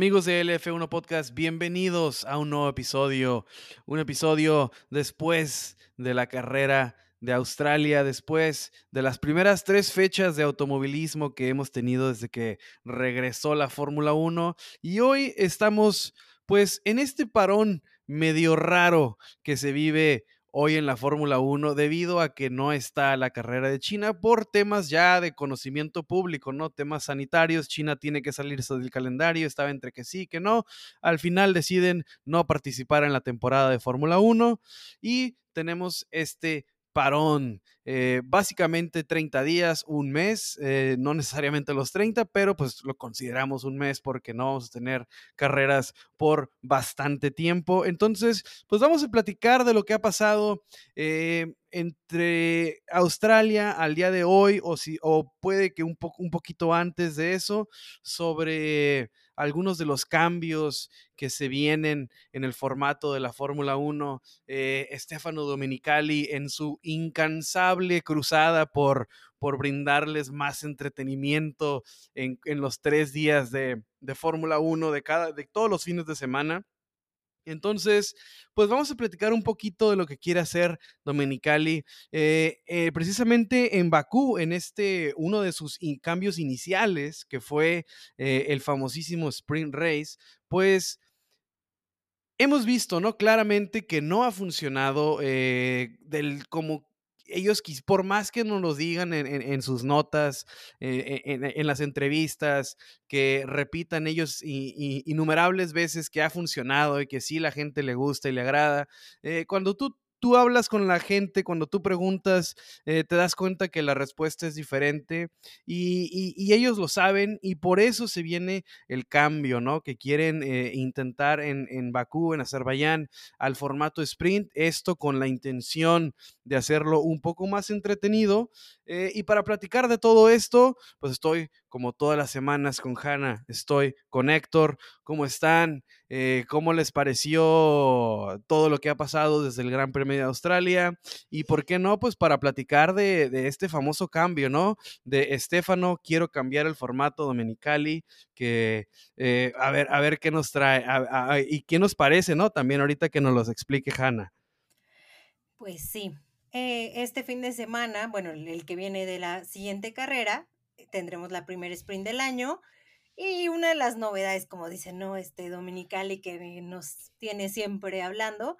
Amigos de LF1 Podcast, bienvenidos a un nuevo episodio, un episodio después de la carrera de Australia, después de las primeras tres fechas de automovilismo que hemos tenido desde que regresó la Fórmula 1 y hoy estamos pues en este parón medio raro que se vive hoy en la Fórmula 1 debido a que no está la carrera de China por temas ya de conocimiento público, ¿no? Temas sanitarios. China tiene que salirse del calendario, estaba entre que sí, que no. Al final deciden no participar en la temporada de Fórmula 1 y tenemos este parón. Eh, básicamente 30 días, un mes, eh, no necesariamente los 30, pero pues lo consideramos un mes porque no vamos a tener carreras por bastante tiempo. Entonces, pues vamos a platicar de lo que ha pasado eh, entre Australia al día de hoy o, si, o puede que un, un poquito antes de eso, sobre algunos de los cambios que se vienen en el formato de la Fórmula 1. Eh, Stefano Domenicali en su incansable cruzada por, por brindarles más entretenimiento en, en los tres días de, de Fórmula 1 de, cada, de todos los fines de semana. Entonces, pues vamos a platicar un poquito de lo que quiere hacer Domenicali. Eh, eh, precisamente en Bakú, en este, uno de sus cambios iniciales, que fue eh, el famosísimo Sprint Race, pues hemos visto, ¿no? Claramente que no ha funcionado del como ellos, por más que nos lo digan en, sus notas, eh, en, las entrevistas, que repitan ellos innumerables veces que ha funcionado y que sí la gente le gusta y le agrada, eh, cuando tú tú hablas con la gente, cuando tú preguntas, eh, te das cuenta que la respuesta es diferente y, ellos lo saben y por eso se viene el cambio, ¿no? Que quieren eh, intentar en, en Bakú, en Azerbaiyán, al formato sprint, esto con la intención de hacerlo un poco más entretenido. Eh, y para platicar de todo esto, pues estoy como todas las semanas con Hanna, estoy con Héctor, ¿cómo están? Eh, ¿Cómo les pareció todo lo que ha pasado desde el Gran Premio de Australia? Y por qué no, pues para platicar de, este famoso cambio, ¿no? De Estefano, quiero cambiar el formato Domenicali, que eh, a, ver, a ver qué nos trae y qué nos parece, ¿no? También ahorita que nos los explique Hanna. Pues sí, eh, este fin de semana, bueno, el que viene de la siguiente carrera, tendremos la primera sprint del año y una de las novedades, como dice, ¿no? Este Dominicali que nos tiene siempre hablando,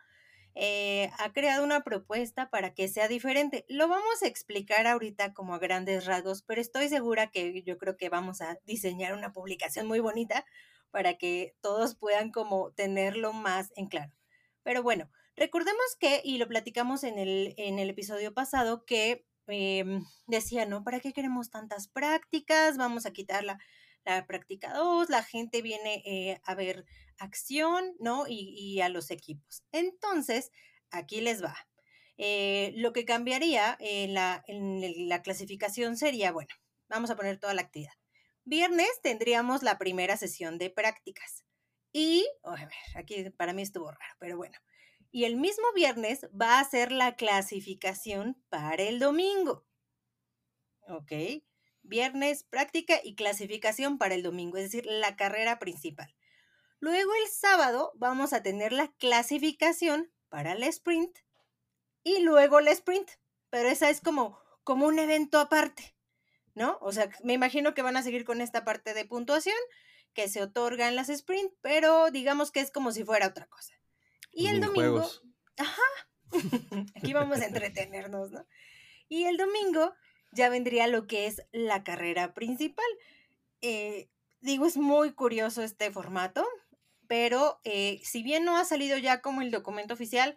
eh, ha creado una propuesta para que sea diferente. Lo vamos a explicar ahorita como a grandes rasgos, pero estoy segura que yo creo que vamos a diseñar una publicación muy bonita para que todos puedan como tenerlo más en claro. Pero bueno, recordemos que, y lo platicamos en el, en el episodio pasado, que Em, decía, ¿no? ¿Para qué queremos tantas prácticas? Vamos a quitar la, práctica 2, la gente viene eh, a ver acción, ¿no? Y, a los equipos. Entonces, aquí les va. Eh, lo que cambiaría en la, la clasificación sería, bueno, vamos a poner toda la actividad. Viernes tendríamos la primera sesión de prácticas. Y, aquí para mí estuvo raro, pero bueno, y el mismo viernes va a ser la clasificación para el domingo. ¿Ok? Viernes, práctica y clasificación para el domingo, es decir, la carrera principal. Luego el sábado vamos a tener la clasificación para el sprint y luego el sprint, pero esa es como, como un evento aparte, ¿no? O sea, me imagino que van a seguir con esta parte de puntuación que se otorga en las sprint, pero digamos que es como si fuera otra cosa. Y el domingo, ajá, aquí vamos a entretenernos, ¿no? Y el domingo ya vendría lo que es la carrera principal. Eh, digo, es muy curioso este formato, pero eh, si bien no ha salido ya como el documento oficial,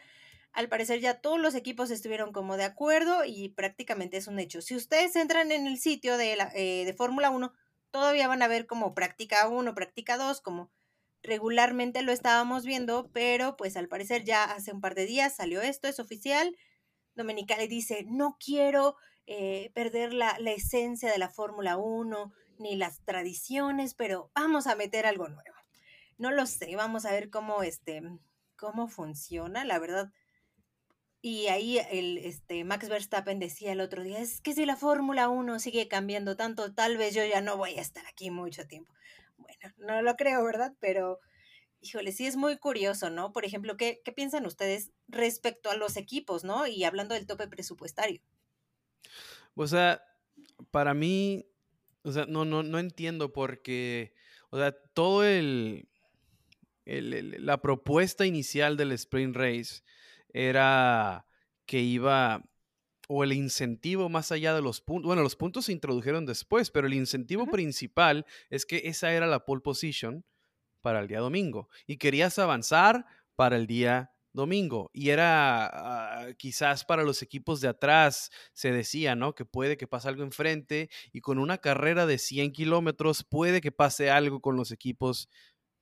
al parecer ya todos los equipos estuvieron como de acuerdo y prácticamente es un hecho. Si ustedes entran en el sitio de, la, eh, de Fórmula 1, todavía van a ver como práctica 1, práctica 2, como regularmente lo estábamos viendo, pero pues al parecer ya hace un par de días salió esto, es oficial. Domenicali dice, no quiero eh, perder la, la, esencia de la Fórmula 1 ni las tradiciones, pero vamos a meter algo nuevo. No lo sé, vamos a ver cómo, este, cómo funciona, la verdad. Y ahí el, este, Max Verstappen decía el otro día, es que si la Fórmula 1 sigue cambiando tanto, tal vez yo ya no voy a estar aquí mucho tiempo. Bueno, no lo creo, ¿verdad? Pero, híjole, sí es muy curioso, ¿no? Por ejemplo, ¿qué, qué piensan ustedes respecto a los equipos, ¿no? Y hablando del tope presupuestario. O sea, para mí, o sea, no, no, no entiendo porque, o sea, todo el, la propuesta inicial del Sprint Race era que iba, o el incentivo más allá de los puntos, bueno, los puntos se introdujeron después, pero el incentivo principal es que esa era la pole position para el día domingo y querías avanzar para el día domingo. Y era ah, quizás para los equipos de atrás, se decía, ¿no? Que puede que pase algo enfrente y con una carrera de 100 kilómetros puede que pase algo con los equipos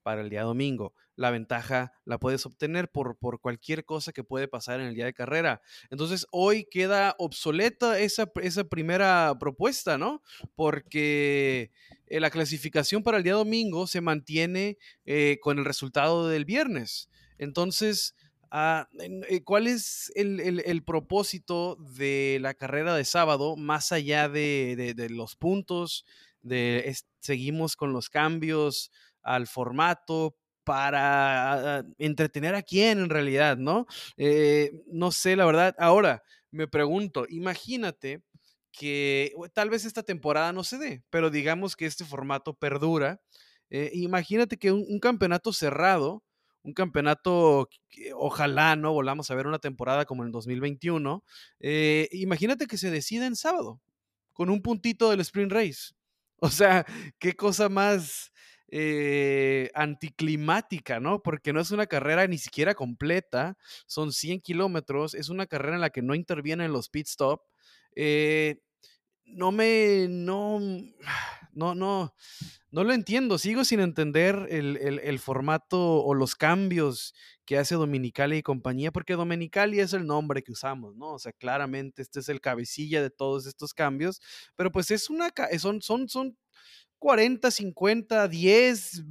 para el día domingo. La ventaja la puedes obtener por, por cualquier cosa que puede pasar en el día de carrera. Entonces hoy queda obsoleta esa, esa primera propuesta, ¿no? Porque eh, la clasificación para el día domingo se mantiene eh, con el resultado del viernes. Entonces, ah, eh, ¿cuál es el, propósito de la carrera de sábado más allá de, de los puntos? De, seguimos con los cambios al formato para entretener a quién en realidad, ¿no? Eh, no sé, la verdad. Ahora, me pregunto, imagínate que tal vez esta temporada no se dé, pero digamos que este formato perdura. Eh, imagínate que un, campeonato cerrado, un campeonato, ojalá no volvamos a ver una temporada como el 2021, eh, imagínate que se decida en sábado, con un puntito del sprint race. O sea, qué cosa más eh, anticlimática, ¿no? Porque no es una carrera ni siquiera completa, son 100 kilómetros, es una carrera en la que no intervienen los pit stop. Eh, no me, no, no, no, no lo entiendo, sigo sin entender el, formato o los cambios que hace Dominicali y compañía, porque Dominicali es el nombre que usamos, ¿no? O sea, claramente este es el cabecilla de todos estos cambios, pero pues es una, son, son, son 40, 50, 10,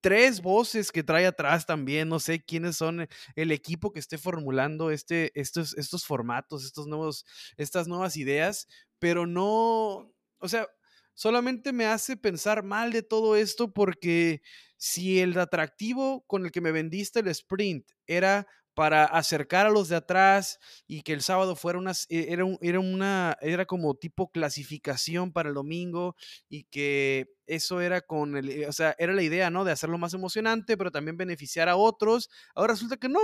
tres voces que trae atrás también. No sé quiénes son el equipo que esté formulando este, estos, estos formatos, estos nuevos, estas nuevas ideas, pero no, o sea, solamente me hace pensar mal de todo esto porque si el atractivo con el que me vendiste el sprint era para acercar a los de atrás y que el sábado fuera una, e, era, era una, era como tipo clasificación para el domingo y que eso era con el, o sea, era la idea, ¿no? De hacerlo más emocionante, pero también beneficiar a otros. Ahora resulta que no.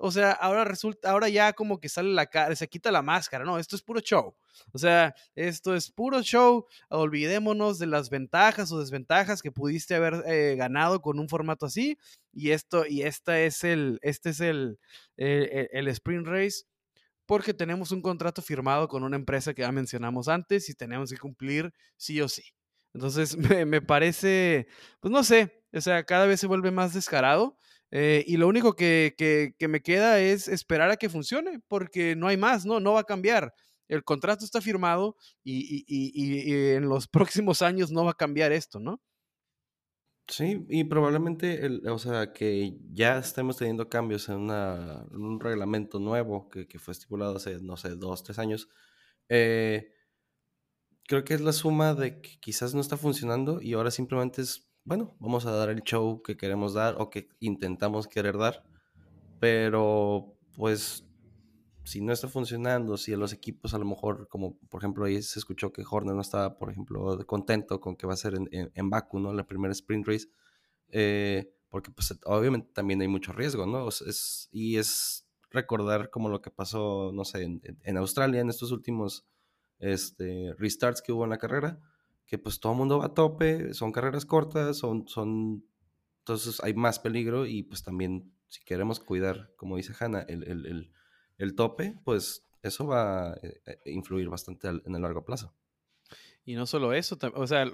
O sea, ahora resulta, ahora ya como que sale la cara, se quita la máscara, no, esto es puro show. O sea, esto es puro show. Olvidémonos de las ventajas o desventajas que pudiste haber eh, ganado con un formato así. Y esto, y esta es el, este es el, eh, el, sprint race porque tenemos un contrato firmado con una empresa que ya mencionamos antes y tenemos que cumplir sí o sí. Entonces me, me parece, pues no sé, o sea, cada vez se vuelve más descarado eh, y lo único que, que, me queda es esperar a que funcione, porque no hay más, ¿no? No va a cambiar. El contrato está firmado y, y, y, en los próximos años no va a cambiar esto, ¿no? Sí, y probablemente, el, o sea, que ya estemos teniendo cambios en, una, un reglamento nuevo que, que, fue estipulado hace, no sé, dos, tres años. Eh, creo que es la suma de que quizás no está funcionando y ahora simplemente es bueno, vamos a dar el show que queremos dar o que intentamos querer dar, pero pues si no está funcionando, si los equipos a lo mejor, como por ejemplo ahí se escuchó que Horner no estaba, por ejemplo, contento con que va a ser en, en, Baku, ¿no? La primera sprint race, eh, porque pues obviamente también hay mucho riesgo, ¿no? es, y es recordar como lo que pasó, no sé, en, en Australia en estos últimos este, restarts que hubo en la carrera, que pues todo el mundo va a tope, son carreras cortas, son, son, entonces hay más peligro y pues también si queremos cuidar, como dice Hanna, el, el, el, tope, pues eso va a eh, eh, influir bastante en el largo plazo. Y no solo eso, o sea,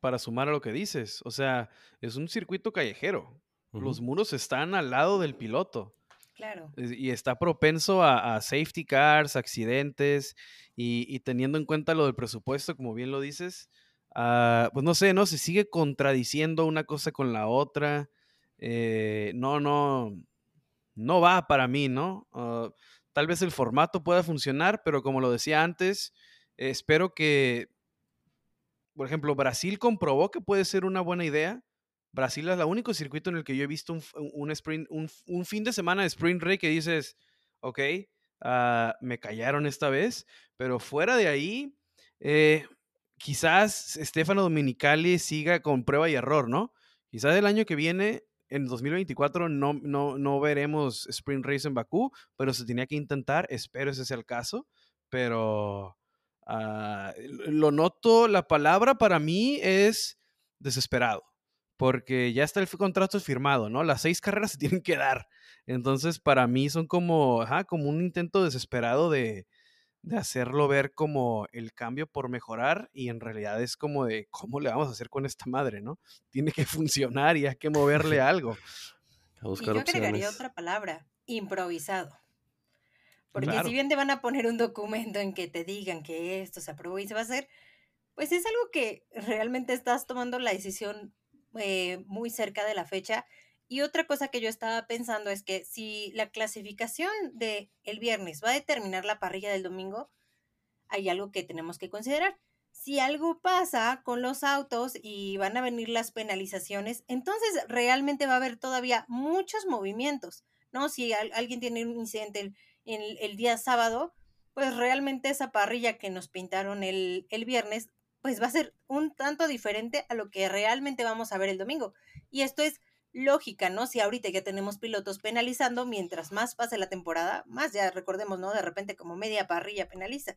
para sumar a lo que dices, o sea, es un circuito callejero. Los muros están al lado del piloto. Claro. Y está propenso a, safety cars, accidentes, y, y, teniendo en cuenta lo del presupuesto, como bien lo dices, Ah, pues no sé, ¿no? Se sigue contradiciendo una cosa con la otra. Eh, no, no, no va para mí, ¿no? Ah, tal vez el formato pueda funcionar, pero como lo decía antes, espero que, por ejemplo, Brasil comprobó que puede ser una buena idea Brasil es el único circuito en el que yo he visto un, un, sprint, un, fin de semana de sprint race que dices, ok, ah, me callaron esta vez, pero fuera de ahí, eh, quizás Stefano Dominicali siga con prueba y error, ¿no? Quizás el año que viene, en 2024, no, no, no veremos sprint race en Bakú, pero se tenía que intentar, espero ese sea el caso, pero ah, lo noto, la palabra para mí es desesperado porque ya está el contrato firmado, ¿no? Las seis carreras se tienen que dar. Entonces, para mí son como, como un intento desesperado de, hacerlo ver como el cambio por mejorar y en realidad es como de, ¿cómo le vamos a hacer con esta madre, no? Tiene que funcionar y hay que moverle algo. A buscar y yo agregaría otra palabra, improvisado. Porque si bien te van a poner un documento en que te digan que esto se aprobó y se va a hacer, pues es algo que realmente estás tomando la decisión eh, muy cerca de la fecha. Y otra cosa que yo estaba pensando es que si la clasificación de el viernes va a determinar la parrilla del domingo, hay algo que tenemos que considerar. Si algo pasa con los autos y van a venir las penalizaciones, entonces realmente va a haber todavía muchos movimientos, ¿no? Si alguien tiene un incidente el, el, día sábado, pues realmente esa parrilla que nos pintaron el, el viernes pues va a ser un tanto diferente a lo que realmente vamos a ver el domingo. Y esto es lógica, ¿no? Si ahorita ya tenemos pilotos penalizando, mientras más pase la temporada, más ya recordemos, ¿no? De repente como media parrilla penaliza.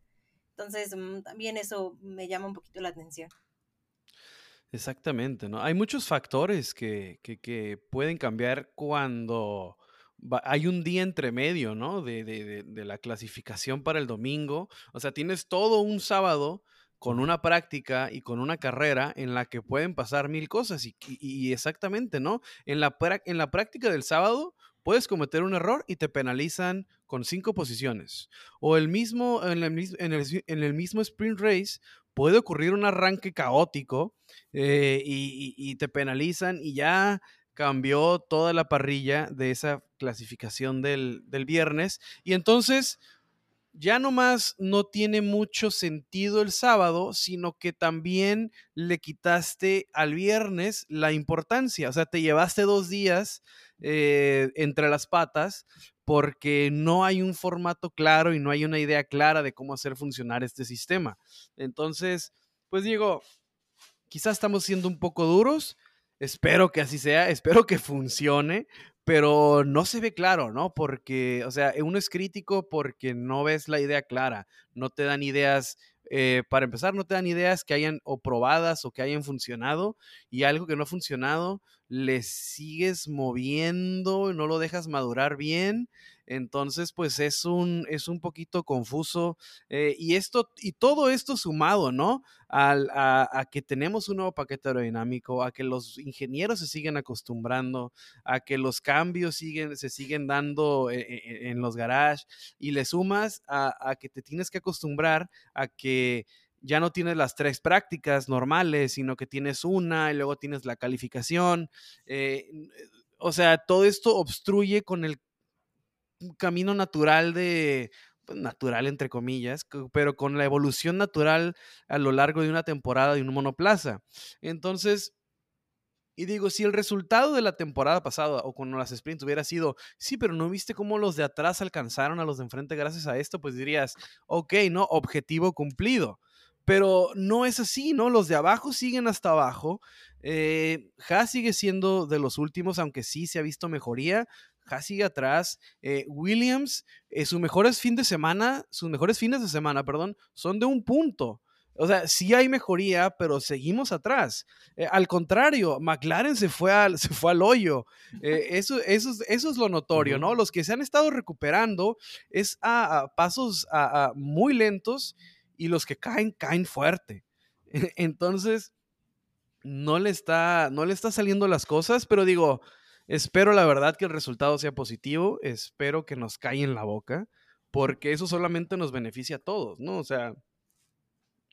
Entonces, mm, también eso me llama un poquito la atención. Exactamente, ¿no? Hay muchos factores que, que, pueden cambiar cuando hay un día entre medio, ¿no? De, de, de, la clasificación para el domingo. O sea, tienes todo un sábado con una práctica y con una carrera en la que pueden pasar mil cosas. Y, exactamente, ¿no? En la, práctica del sábado puedes cometer un error y te penalizan con cinco posiciones. O el mismo, en, el, mismo sprint race puede ocurrir un arranque caótico eh, y, te penalizan y ya cambió toda la parrilla de esa clasificación del viernes. Y entonces ya nomás no tiene mucho sentido el sábado, sino que también le quitaste al viernes la importancia. O sea, te llevaste dos días eh, entre las patas porque no hay un formato claro y no hay una idea clara de cómo hacer funcionar este sistema. Entonces, pues digo, quizás estamos siendo un poco duros. Espero que así sea, espero que funcione, pero no se ve claro, ¿no? Porque, o sea, uno es crítico porque no ves la idea clara, no te dan ideas, eh, para empezar, no te dan ideas que hayan o probadas o que hayan funcionado y algo que no ha funcionado, le sigues moviendo, no lo dejas madurar bien entonces, pues es un, es un poquito confuso. Eh, y esto, y todo esto sumado, ¿no? Al, a, que tenemos un nuevo paquete aerodinámico, a que los ingenieros se siguen acostumbrando, a que los cambios siguen, se siguen dando e, e, en, los garages, y le sumas a, que te tienes que acostumbrar a que ya no tienes las tres prácticas normales, sino que tienes una y luego tienes la calificación. Eh, o sea, todo esto obstruye con el camino natural de, pues, natural entre comillas, pero con la evolución natural a lo largo de una temporada de un monoplaza. Entonces, y digo, si el resultado de la temporada pasada o con las sprints hubiera sido, sí, pero no viste cómo los de atrás alcanzaron a los de enfrente gracias a esto, pues dirías, ok, no, objetivo cumplido. Pero no es así, ¿no? Los de abajo siguen hasta abajo. Eh, Haas sigue siendo de los últimos, aunque sí se ha visto mejoría. Haas sigue atrás. Eh, Williams, eh, sus mejores fin de semana, sus mejores fines de semana, perdón, son de un punto. O sea, sí hay mejoría, pero seguimos atrás. Eh, al contrario, McLaren se fue al, se fue al hoyo. eso, eso, eso, es lo notorio, ¿no? Los que se han estado recuperando es a, pasos muy lentos y los que caen, caen fuerte. Entonces, no le, está, no le está saliendo las cosas, pero digo, Espero la verdad que el resultado sea positivo, espero que nos caiga en la boca, porque eso solamente nos beneficia a todos, ¿no? O sea,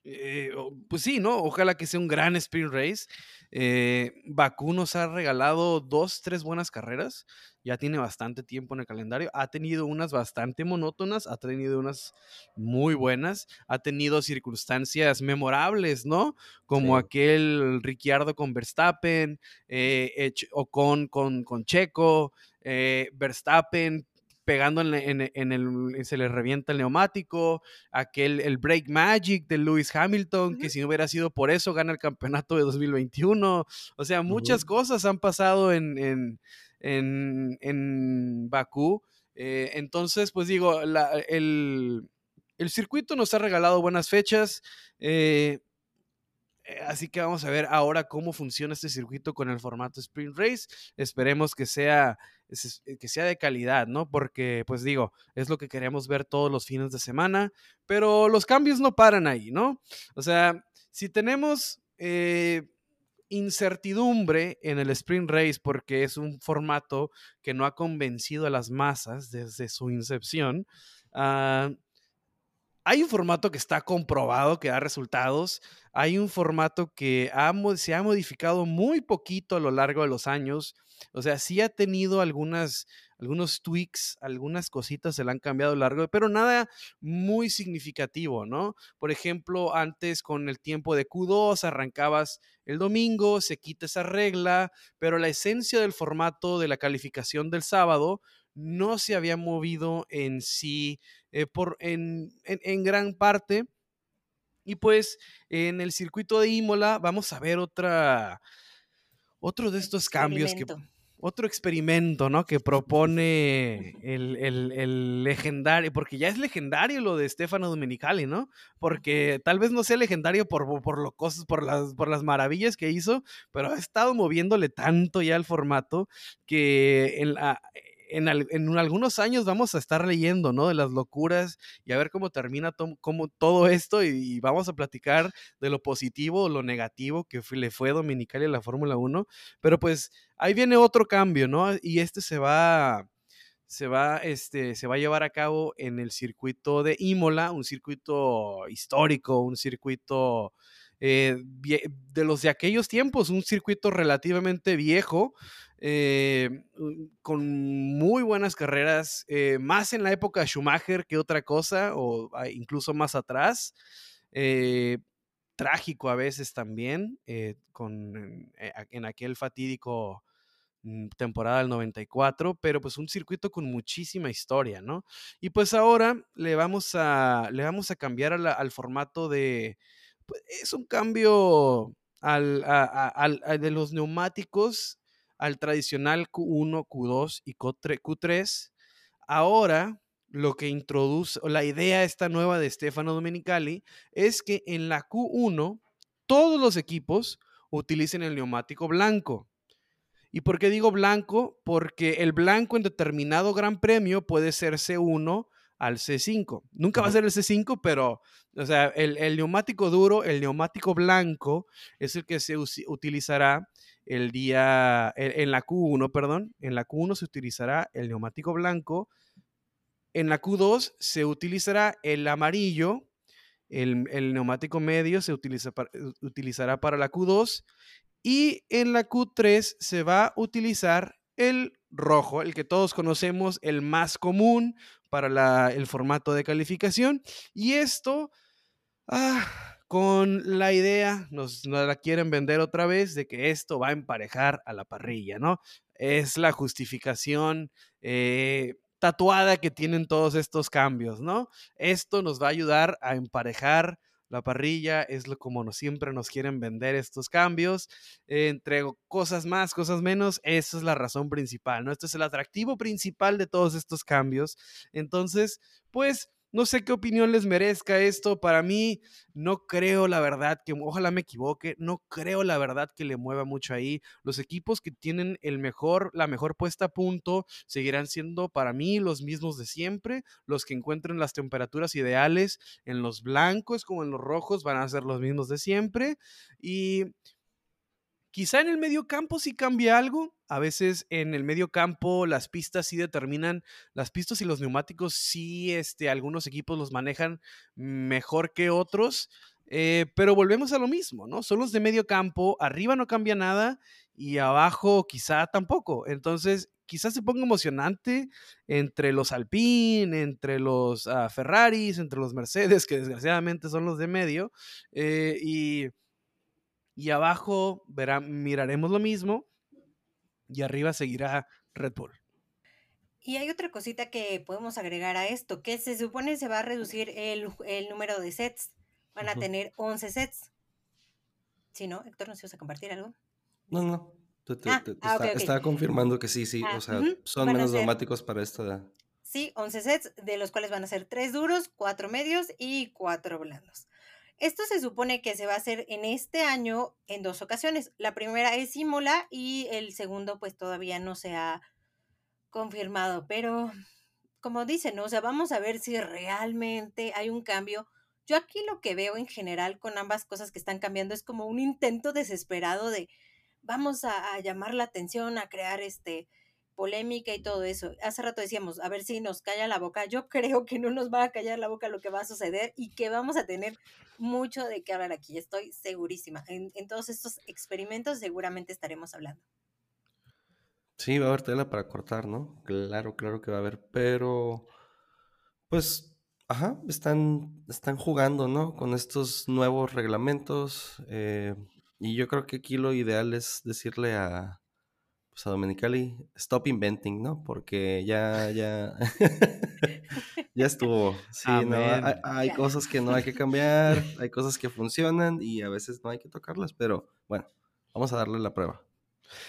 Eh, pues sí, ¿no? Ojalá que sea un gran sprint race. Eh, Bakú nos ha regalado dos, tres buenas carreras. Ya tiene bastante tiempo en el calendario. Ha tenido unas bastante monótonas, ha tenido unas muy buenas, ha tenido circunstancias memorables, ¿no? Como aquel Ricciardo con Verstappen, eh, o con, con, con Checo, Verstappen pegando en, el, se le revienta el neumático, aquel, el break magic de Lewis Hamilton, que si no hubiera sido por eso gana el campeonato de 2021. O sea, muchas cosas han pasado en, en, en Bakú. Eh, entonces, pues digo, el, el, circuito nos ha regalado buenas fechas. Eh, así que vamos a ver ahora cómo funciona este circuito con el formato Sprint Race. Esperemos que sea, eh, que sea de calidad, ¿no? Porque, pues digo, es lo que queremos ver todos los fines de semana, pero los cambios no paran ahí, ¿no? O sea, si tenemos eh, incertidumbre en el Sprint Race porque es un formato que no ha convencido a las masas desde su incepción, uh, hay un formato que está comprobado que da resultados. Hay un formato que se ha modificado muy poquito a lo largo de los años. O sea, sí ha tenido algunas, algunos tweaks, algunas cositas se le han cambiado a lo largo, pero nada muy significativo, ¿no? Por ejemplo, antes con el tiempo de Q2 arrancabas el domingo, se quita esa regla, pero la esencia del formato de la calificación del sábado no se había movido en sí eh, por, en, gran parte. Y pues en el circuito de Imola vamos a ver otra, otro de estos cambios que otro experimento, ¿no? Que propone el, legendario, porque ya es legendario lo de Stefano Domenicali, ¿no? Porque tal vez no sea legendario por, por, lo cosas, por, las, por las maravillas que hizo, pero ha estado moviéndole tanto ya el formato que en la, en, algunos años vamos a estar leyendo, ¿no? De las locuras y a ver cómo termina todo esto y, vamos a platicar de lo positivo o lo negativo que le fue Dominicali a la Fórmula 1. Pero pues ahí viene otro cambio, ¿no? Y este se va, se va, este, se va a llevar a cabo en el circuito de Imola, un circuito histórico, un circuito... Eh, de los de aquellos tiempos, un circuito relativamente viejo, eh, con muy buenas carreras, eh, más en la época Schumacher que otra cosa, o incluso más atrás. Trágico a veces también, con, en, aquel fatídico mm, temporada del 94, pero pues un circuito con muchísima historia, ¿no? Y pues ahora le vamos a, le vamos a cambiar al formato de, es un cambio al, de los neumáticos al tradicional Q1, Q2 y Q3. Ahora, lo que introduce, la idea esta nueva de Stefano Domenicali es que en la Q1 todos los equipos utilicen el neumático blanco. ¿Y por qué digo blanco? Porque el blanco en determinado gran premio puede ser C1 al C5. Nunca va a ser el C5, pero, o sea, el, el neumático duro, el neumático blanco, es el que se utilizará el día, en, la Q1, perdón, en la Q1 se utilizará el neumático blanco, en la Q2 se utilizará el amarillo, el, neumático medio se utiliza utilizará para la Q2 y en la Q3 se va a utilizar el rojo, el que todos conocemos, el más común para el formato de calificación. Y esto, ah, con la idea, nos, la quieren vender otra vez, de que esto va a emparejar a la parrilla, ¿no? Es la justificación eh, tatuada que tienen todos estos cambios, ¿no? Esto nos va a ayudar a emparejar la parrilla, es lo como siempre nos quieren vender estos cambios. entre cosas más, cosas menos, esa es la razón principal, ¿no? Este es el atractivo principal de todos estos cambios. Entonces, pues no sé qué opinión les merezca esto. Para mí, no creo la verdad que, ojalá me equivoque, no creo la verdad que le mueva mucho ahí. Los equipos que tienen el mejor, la mejor puesta a punto seguirán siendo para mí los mismos de siempre. Los que encuentren las temperaturas ideales en los blancos como en los rojos van a ser los mismos de siempre. Y Quizá en el medio campo sí cambia algo. A veces en el medio campo las pistas sí determinan, las pistas y los neumáticos sí, este, algunos equipos los manejan mejor que otros. Eh, pero volvemos a lo mismo, ¿no? Son los de medio campo, arriba no cambia nada y abajo quizá tampoco. Entonces, quizás se ponga emocionante entre los Alpine, entre los uh, Ferraris, entre los Mercedes, que desgraciadamente son los de medio, eh, y, y, abajo verá, miraremos lo mismo y arriba seguirá Red Bull. Y hay otra cosita que podemos agregar a esto, que se supone se va a reducir el, el número de sets. Van a tener 11 sets. ¿Sí, no? Héctor, ¿nos ibas a compartir algo? No, no. Estaba confirmando que sí, sí. Ah, o sea, son menos neumáticos para esta. Sí, 11 sets, de los cuales van a ser 3 duros, 4 medios y 4 blandos. Esto se supone que se va a hacer en este año en dos ocasiones. La primera es Imola y el segundo pues todavía no se ha confirmado, pero como dicen, o sea, vamos a ver si realmente hay un cambio. Yo aquí lo que veo en general con ambas cosas que están cambiando es como un intento desesperado de vamos a, llamar la atención, a crear este polémica y todo eso. Hace rato decíamos, a ver si nos calla la boca. Yo creo que no nos va a callar la boca lo que va a suceder y que vamos a tener mucho de qué hablar aquí. Estoy segurísima. En, todos estos experimentos seguramente estaremos hablando. Sí, va a haber tela para cortar, ¿no? Claro, claro que va a haber, pero pues, ajá, están, están jugando, ¿no? Con estos nuevos reglamentos. Eh, y yo creo que aquí lo ideal es decirle a, pues a Domenicali, stop inventing, ¿no? Porque ya, ya, ya estuvo. Sí, no, hay, cosas que no hay que cambiar, hay cosas que funcionan y a veces no hay que tocarlas, pero bueno, vamos a darle la prueba.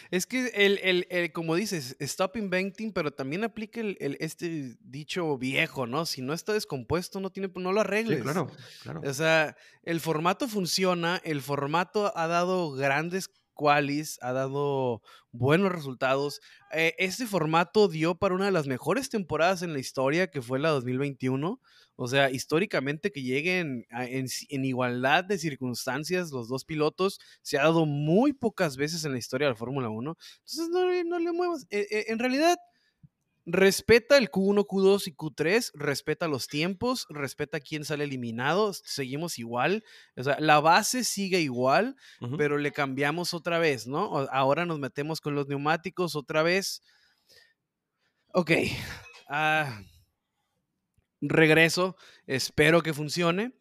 Es que el, el, el, como dices, stop inventing, pero también aplica el, este dicho viejo, ¿no? Si no está descompuesto, no tiene, no lo arregles. Sí, claro, claro. O sea, el formato funciona, el formato ha dado grandes qualis, ha dado buenos resultados. Este formato dio para una de las mejores temporadas en la historia, que fue la 2021. O sea, históricamente que lleguen en, igualdad de circunstancias los dos pilotos, se ha dado muy pocas veces en la historia de la Fórmula 1. Entonces, no, le muevas. Eh, eh, en realidad, respeta el Q1, Q2 y Q3, respeta los tiempos, respeta quién sale eliminado, seguimos igual, o sea, la base sigue igual, pero le cambiamos otra vez, ¿no? Ahora nos metemos con los neumáticos otra vez. Ok. Ah, regreso, espero que funcione.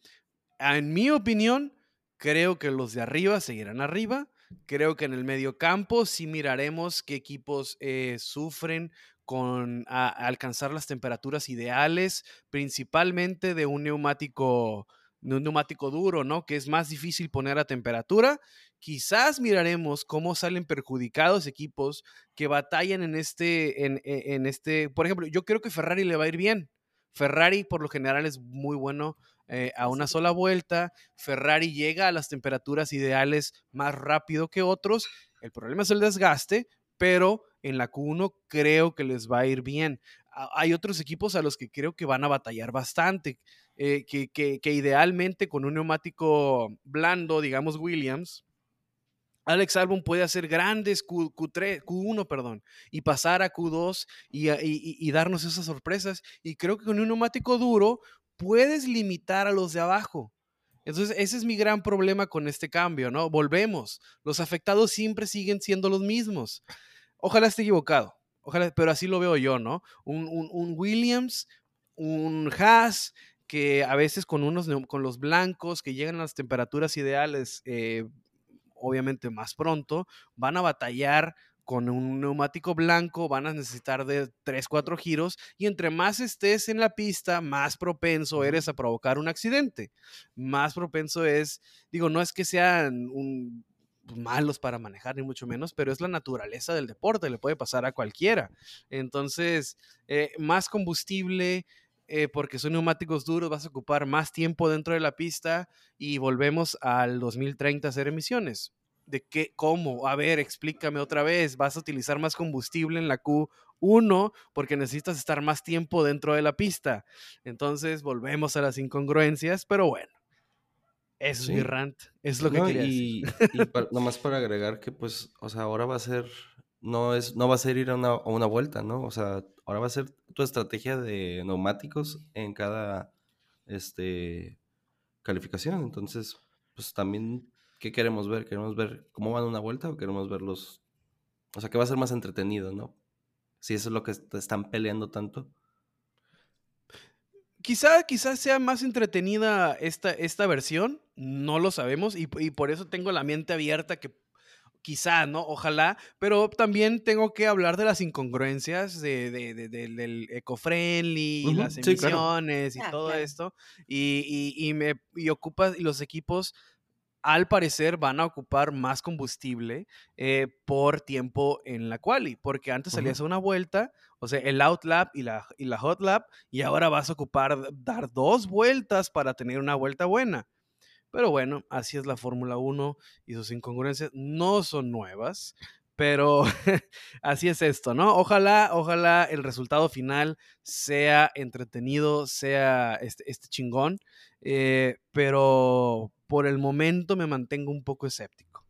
En mi opinión, creo que los de arriba seguirán arriba. Creo que en el medio campo sí miraremos qué equipos eh, sufren con alcanzar las temperaturas ideales, principalmente de un neumático, un neumático duro, ¿no? Que es más difícil poner a temperatura. Quizás miraremos cómo salen perjudicados equipos que batallan en este, en, e, en este, por ejemplo, yo creo que Ferrari le va a ir bien. Ferrari por lo general es muy bueno eh, a una sola vuelta. Ferrari llega a las temperaturas ideales más rápido que otros. El problema es el desgaste, pero en la Q1 creo que les va a ir bien. Hay otros equipos a los que creo que van a batallar bastante, eh, que, idealmente con un neumático blando, digamos Williams, Alex Albon puede hacer grandes Q, 3 Q1, perdón, y pasar a Q2 y, y, darnos esas sorpresas. Y creo que con un neumático duro puedes limitar a los de abajo. Entonces, ese es mi gran problema con este cambio, ¿no? Volvemos. Los afectados siempre siguen siendo los mismos. Ojalá esté equivocado, ojalá, pero así lo veo yo, ¿no? Un, un, Williams, un Haas, que a veces con, unos, con los blancos que llegan a las temperaturas ideales, eh, obviamente más pronto, van a batallar con un neumático blanco van a necesitar de 3, 4 giros y entre más estés en la pista, más propenso eres a provocar un accidente. Más propenso es, digo, no es que sean un malos para manejar, ni mucho menos, pero es la naturaleza del deporte, le puede pasar a cualquiera. Entonces, eh, más combustible, eh, porque son neumáticos duros, vas a ocupar más tiempo dentro de la pista y volvemos al 2030 a hacer emisiones. ¿De qué? ¿Cómo? A ver, explícame otra vez. Vas a utilizar más combustible en la Q1 porque necesitas estar más tiempo dentro de la pista. Entonces, volvemos a las incongruencias, pero bueno es mi rant, es lo que quería y, nomás para agregar que pues, o sea, ahora va a ser, no es, no va a ser ir a una, a una vuelta, ¿no? O sea, ahora va a ser tu estrategia de neumáticos en cada, este, calificación. Entonces, pues también, ¿qué queremos ver? ¿Queremos ver cómo van una vuelta o queremos verlos? O sea, que va a ser más entretenido, ¿no? Si eso es lo que están peleando tanto. Quizá, quizás sea más entretenida esta, esta versión, no lo sabemos, y, y por eso tengo la mente abierta que quizá, ¿no? Ojalá, pero también tengo que hablar de las incongruencias de, del eco-friendly, las emisiones y ah, todo esto, y, y, me y ocupa, y los equipos al parecer van a ocupar más combustible eh, por tiempo en la quali, porque antes salías a una vuelta, o sea, el out lap y la, y la hot lap, y ahora vas a ocupar dar dos vueltas para tener una vuelta buena. Pero bueno, así es la Fórmula 1 y sus incongruencias no son nuevas, pero así es esto, ¿no? Ojalá, ojalá el resultado final sea entretenido, sea este, este chingón, eh, pero por el momento me mantengo un poco escéptico.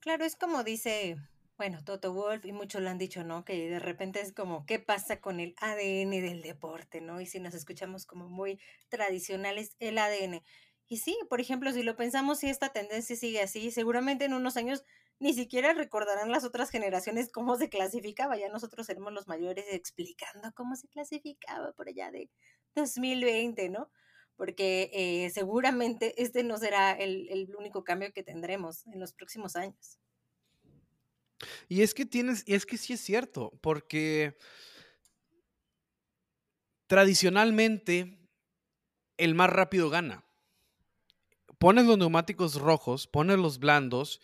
Claro, es como dice, bueno, Toto Wolf y muchos lo han dicho, ¿no? Que de repente es como, ¿qué pasa con el ADN del deporte, ¿no? Y si nos escuchamos como muy tradicionales, el ADN. Y sí, por ejemplo, si lo pensamos, si esta tendencia sigue así, seguramente en unos años ni siquiera recordarán las otras generaciones cómo se clasificaba. Ya nosotros seremos los mayores explicando cómo se clasificaba por allá de 2020, ¿no? Porque eh, seguramente este no será el, el único cambio que tendremos en los próximos años. Y es que tienes, y es que sí es cierto, porque tradicionalmente el más rápido gana pones los neumáticos rojos, pones los blandos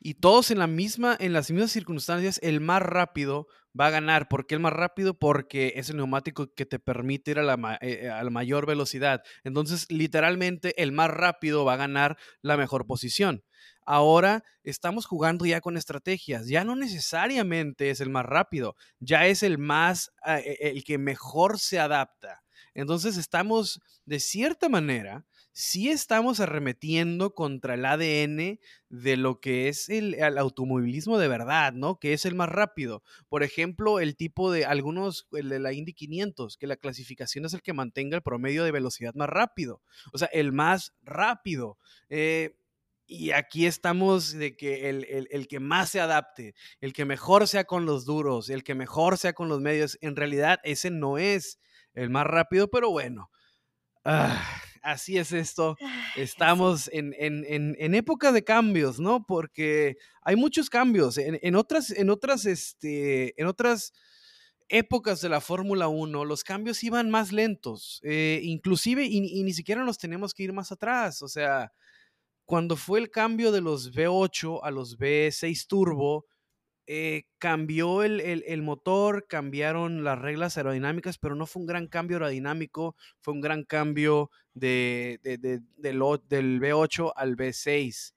y todos en, la misma, en las mismas circunstancias, el más rápido va a ganar. ¿Por qué el más rápido? Porque es el neumático que te permite ir a la, eh, eh, a la mayor velocidad. Entonces, literalmente, el más rápido va a ganar la mejor posición. Ahora estamos jugando ya con estrategias. Ya no necesariamente es el más rápido, ya es el más, ah, e, el que mejor se adapta. Entonces estamos, de cierta manera, sí estamos arremetiendo contra el ADN de lo que es el, automovilismo de verdad, ¿no? Que es el más rápido. Por ejemplo, el tipo de algunos, el de la Indy 500, que la clasificación es el que mantenga el promedio de velocidad más rápido. O sea, el más rápido. Eh, y aquí estamos de que el, el, que más se adapte, el que mejor sea con los duros, el que mejor sea con los medios, en realidad ese no es el más rápido, pero bueno. Ah, así es esto. Estamos en, época de cambios, ¿no? Porque hay muchos cambios. En, otras, en otras, este, en otras épocas de la Fórmula 1, los cambios iban más lentos. Eh, inclusive, y, ni siquiera nos tenemos que ir más atrás. O sea, cuando fue el cambio de los V8 a los V6 Turbo, eh, cambió el, motor, cambiaron las reglas aerodinámicas, pero no fue un gran cambio aerodinámico, fue un gran cambio de, del V8 al V6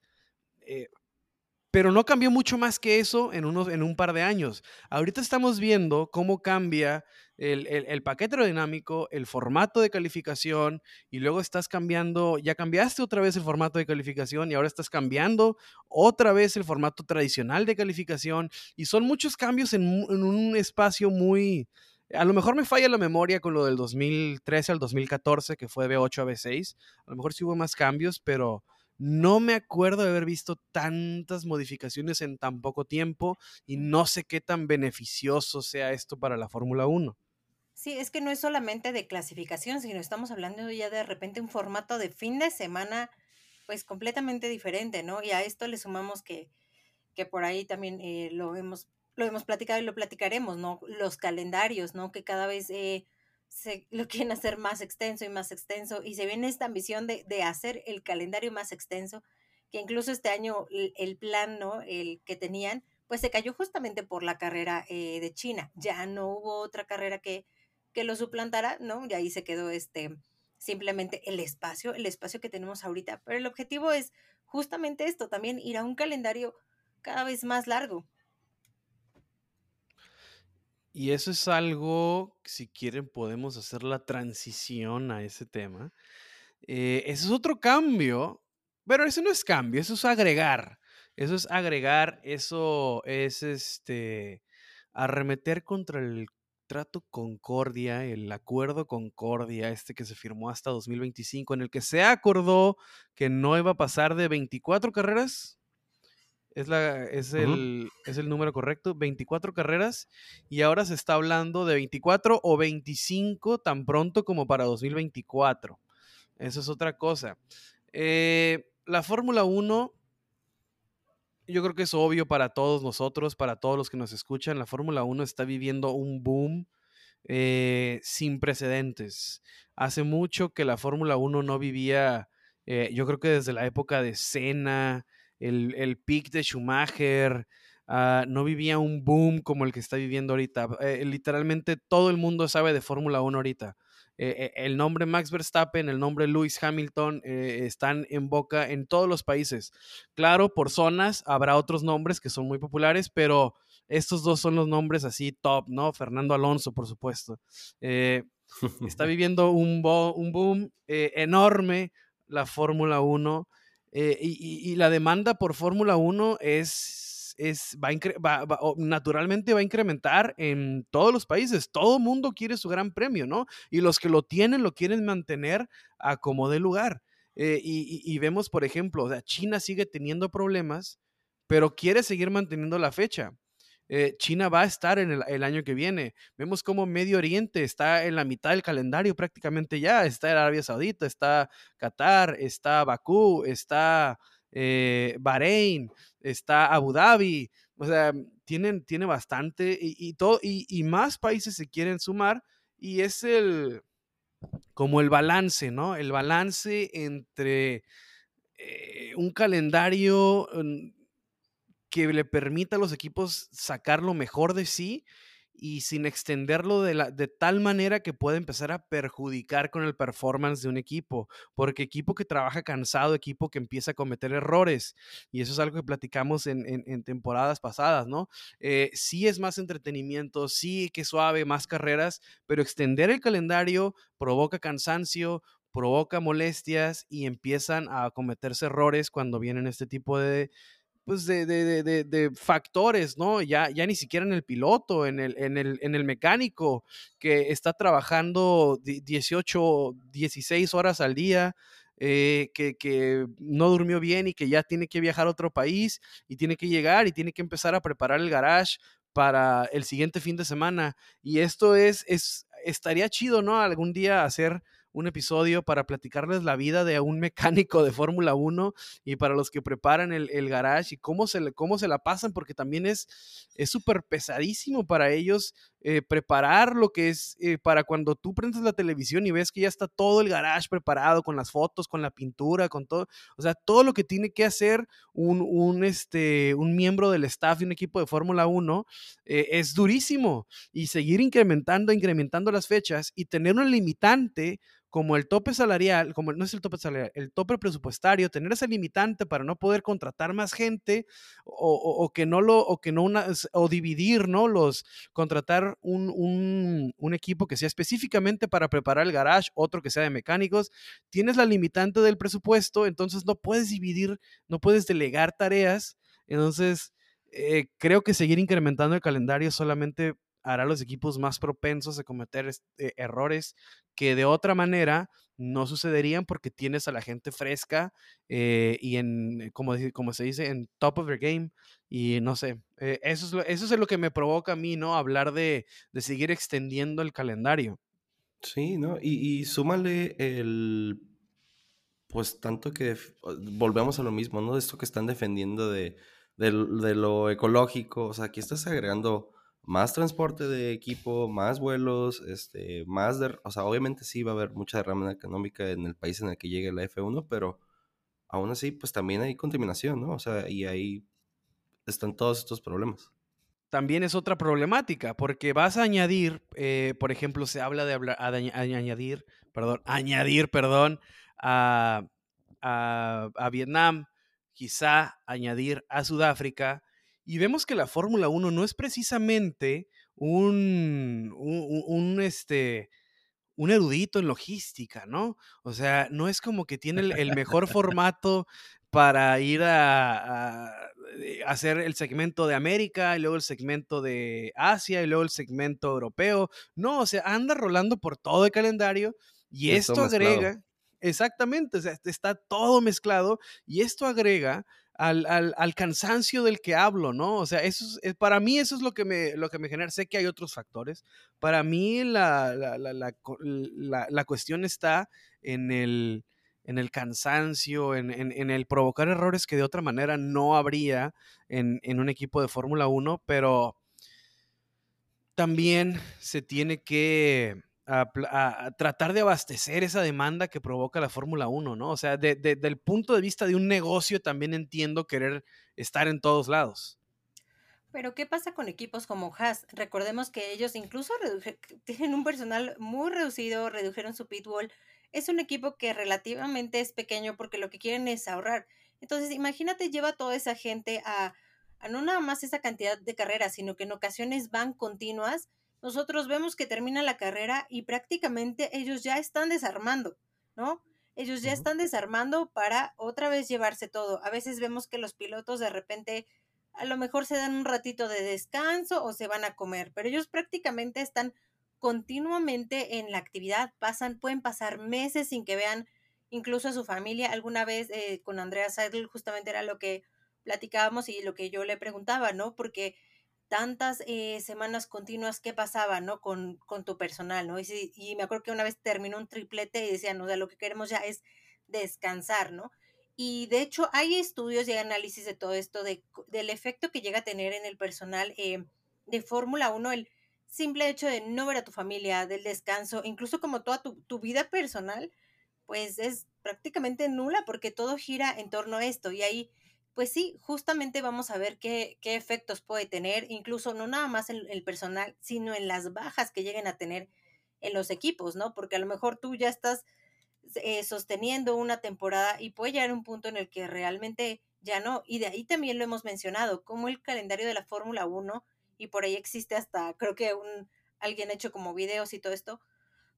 pero no cambió mucho más que eso en, unos, en un par de años. Ahorita estamos viendo cómo cambia el, paquete aerodinámico, el formato de calificación, y luego estás cambiando, ya cambiaste otra vez el formato de calificación y ahora estás cambiando otra vez el formato tradicional de calificación, y son muchos cambios en, en un espacio muy... A lo mejor me falla la memoria con lo del 2013 al 2014, que fue de B8 a B6. A lo mejor sí hubo más cambios, pero no me acuerdo de haber visto tantas modificaciones en tan poco tiempo y no sé qué tan beneficioso sea esto para la Fórmula 1. Sí, es que no es solamente de clasificación, sino estamos hablando ya de repente un formato de fin de semana pues completamente diferente, ¿no? Y a esto le sumamos que, que por ahí también eh, lo, hemos, lo hemos platicado y lo platicaremos, ¿no? Los calendarios, ¿no? Que cada vez... Eh, se lo quieren hacer más extenso y más extenso y se viene esta ambición de, hacer el calendario más extenso, que incluso este año el, plan, ¿no? El que tenían, pues se cayó justamente por la carrera eh, de China. Ya no hubo otra carrera que, que lo suplantara, ¿no? Y ahí se quedó este simplemente el espacio, el espacio que tenemos ahorita. Pero el objetivo es justamente esto, también ir a un calendario cada vez más largo. Y eso es algo, si quieren, podemos hacer la transición a ese tema. Eh, ese es otro cambio, pero eso no es cambio, eso es agregar. Eso es agregar, eso es este arremeter contra el contrato Concordia, el acuerdo Concordia, este que se firmó hasta 2025, en el que se acordó que no iba a pasar de 24 carreras. Es, la, es, el, es el número correcto, 24 carreras, y ahora se está hablando de 24 o 25 tan pronto como para 2024. Eso es otra cosa. Eh, la Fórmula 1 yo creo que es obvio para todos nosotros, para todos los que nos escuchan, la Fórmula 1 está viviendo un boom eh, sin precedentes. Hace mucho que la Fórmula 1 no vivía, eh, yo creo que desde la época de Senna, el, el de Schumacher, ah, no vivía un boom como el que está viviendo ahorita. Eh, literalmente todo el mundo sabe de Fórmula 1 ahorita. Eh, eh, el nombre Max Verstappen, el nombre Lewis Hamilton eh, están en boca en todos los países. Claro, por zonas habrá otros nombres que son muy populares, pero estos dos son los nombres así top, ¿no? Fernando Alonso, por supuesto. está viviendo un, un boom enorme la Fórmula 1 y, y, la demanda por Fórmula 1 es es, va, naturalmente va a incrementar en todos los países. Todo mundo quiere su gran premio, ¿no? Y los que lo tienen lo quieren mantener a como de lugar. Eh, y, vemos, por ejemplo, China sigue teniendo problemas, pero quiere seguir manteniendo la fecha. Eh, China va a estar en el, año que viene. Vemos como Medio Oriente está en la mitad del calendario prácticamente ya. Está Arabia Saudita, está Qatar, está Bakú, está eh, Bahrein, está Abu Dhabi, o sea, tienen, tiene bastante y, todo, y, más países se quieren sumar y es el, como el balance, ¿no? El balance entre eh, un calendario mm, que le permita a los equipos sacar lo mejor de sí y sin extenderlo de, tal manera que puede empezar a perjudicar con el performance de un equipo, porque equipo que trabaja cansado, equipo que empieza a cometer errores, y eso es algo que platicamos en, en, temporadas pasadas, ¿no? Eh, sí es más entretenimiento, sí que suave, más carreras, pero extender el calendario provoca cansancio, provoca molestias y empiezan a cometerse errores cuando vienen este tipo de, pues de, de, de, de, factores, ¿no? Ya, ya ni siquiera en el piloto, en el, en el, en el mecánico que está trabajando 18, 16 horas al día, eh, que, que, no durmió bien y que ya tiene que viajar a otro país y tiene que llegar y tiene que empezar a preparar el garage para el siguiente fin de semana. Y esto es, es estaría chido, ¿no? Algún día hacer un episodio para platicarles la vida de un mecánico de Fórmula 1 y para los que preparan el, el, garage y cómo se, cómo se la pasan, porque también es súper pesadísimo para ellos eh, preparar lo que es eh, para cuando tú prendes la televisión y ves que ya está todo el garage preparado con las fotos, con la pintura, con todo, o sea, todo lo que tiene que hacer un, un, este, un miembro del staff de un equipo de Fórmula 1 eh, es durísimo. Y seguir incrementando, incrementando las fechas y tener un limitante como el tope salarial, como no es el tope salarial, el tope presupuestario, tener ese limitante para no poder contratar más gente o, que no lo, o que no una, o dividir, ¿no? Los, contratar un, un, un, equipo que sea específicamente para preparar el garage, otro que sea de mecánicos, tienes la limitante del presupuesto, entonces no puedes dividir, no puedes delegar tareas, entonces eh, creo que seguir incrementando el calendario solamente hará los equipos más propensos a cometer este, errores que de otra manera no sucederían porque tienes a la gente fresca eh, y en, como, como se dice, en top of their game. Y no sé, eh, eso, es lo, eso es lo que me provoca a mí, ¿no? Hablar de, de seguir extendiendo el calendario. Sí, ¿no? Y, y súmale el, pues tanto que volvemos a lo mismo, ¿no? De esto que están defendiendo de, de, de lo ecológico, o sea, aquí estás agregando más transporte de equipo, más vuelos, este, más o sea, obviamente sí va a haber mucha derrama económica en el país en el que llegue la F1, pero aún así, pues también hay contaminación, ¿no? O sea, y ahí están todos estos problemas. También es otra problemática, porque vas a añadir, eh, por ejemplo, se habla de hablar, añadir, perdón, añadir, perdón, a, a Vietnam, quizá añadir a Sudáfrica, y vemos que la Fórmula 1 no es precisamente un, un, un, este, un erudito en logística, ¿no? O sea, no es como que tiene el, el mejor formato para ir a, a, eh, hacer el segmento de América, y luego el segmento de Asia, y luego el segmento europeo. No, o sea, anda rolando por todo el calendario y esto agrega, exactamente, o sea, está todo mezclado y esto agrega al, al, cansancio del que hablo, ¿no? O sea, eso es, para mí eso es lo que, me, lo que me genera. Sé que hay otros factores. Para mí la, la, la, la cuestión está en el, en el cansancio, en, en, el provocar errores que de otra manera no habría en, en un equipo de Fórmula 1, pero también se tiene que tratar de abastecer esa demanda que provoca la Fórmula 1, ¿no? O sea, desde el punto de vista de un negocio también entiendo querer estar en todos lados. Pero ¿qué pasa con equipos como Haas? Recordemos que ellos incluso tienen un personal muy reducido, redujeron su pitbull, es un equipo que relativamente es pequeño porque lo que quieren es ahorrar. Entonces, imagínate, lleva toda esa gente a, a no nada más esa cantidad de carreras, sino que en ocasiones van continuas. Nosotros vemos que termina la carrera y prácticamente ellos ya están desarmando, ¿no? Ellos ya están desarmando para otra vez llevarse todo. A veces vemos que los pilotos de repente a lo mejor se dan un ratito de descanso o se van a comer, pero ellos prácticamente están continuamente en la actividad, pasan, pueden pasar meses sin que vean incluso a su familia. Alguna vez eh, con Andrea Seidel justamente era lo que platicábamos y lo que yo le preguntaba, ¿no? Porque tantas eh, semanas continuas, ¿qué pasaba, ¿no? Con, con tu personal, ¿no? Y, y, me acuerdo que una vez terminó un triplete y decían, o sea, lo que queremos ya es descansar, ¿no? Y de hecho hay estudios y análisis de todo esto, de, del efecto que llega a tener en el personal eh, de Fórmula 1, el simple hecho de no ver a tu familia, del descanso, incluso como toda tu, vida personal, pues es prácticamente nula porque todo gira en torno a esto. Y ahí, pues sí, justamente vamos a ver qué, qué efectos puede tener, incluso no nada más en el personal, sino en las bajas que lleguen a tener en los equipos, ¿no? Porque a lo mejor tú ya estás eh, sosteniendo una temporada y puede llegar un punto en el que realmente ya no. Y de ahí también lo hemos mencionado, como el calendario de la Fórmula 1 y por ahí existe hasta, creo que un, alguien hecho como videos y todo esto,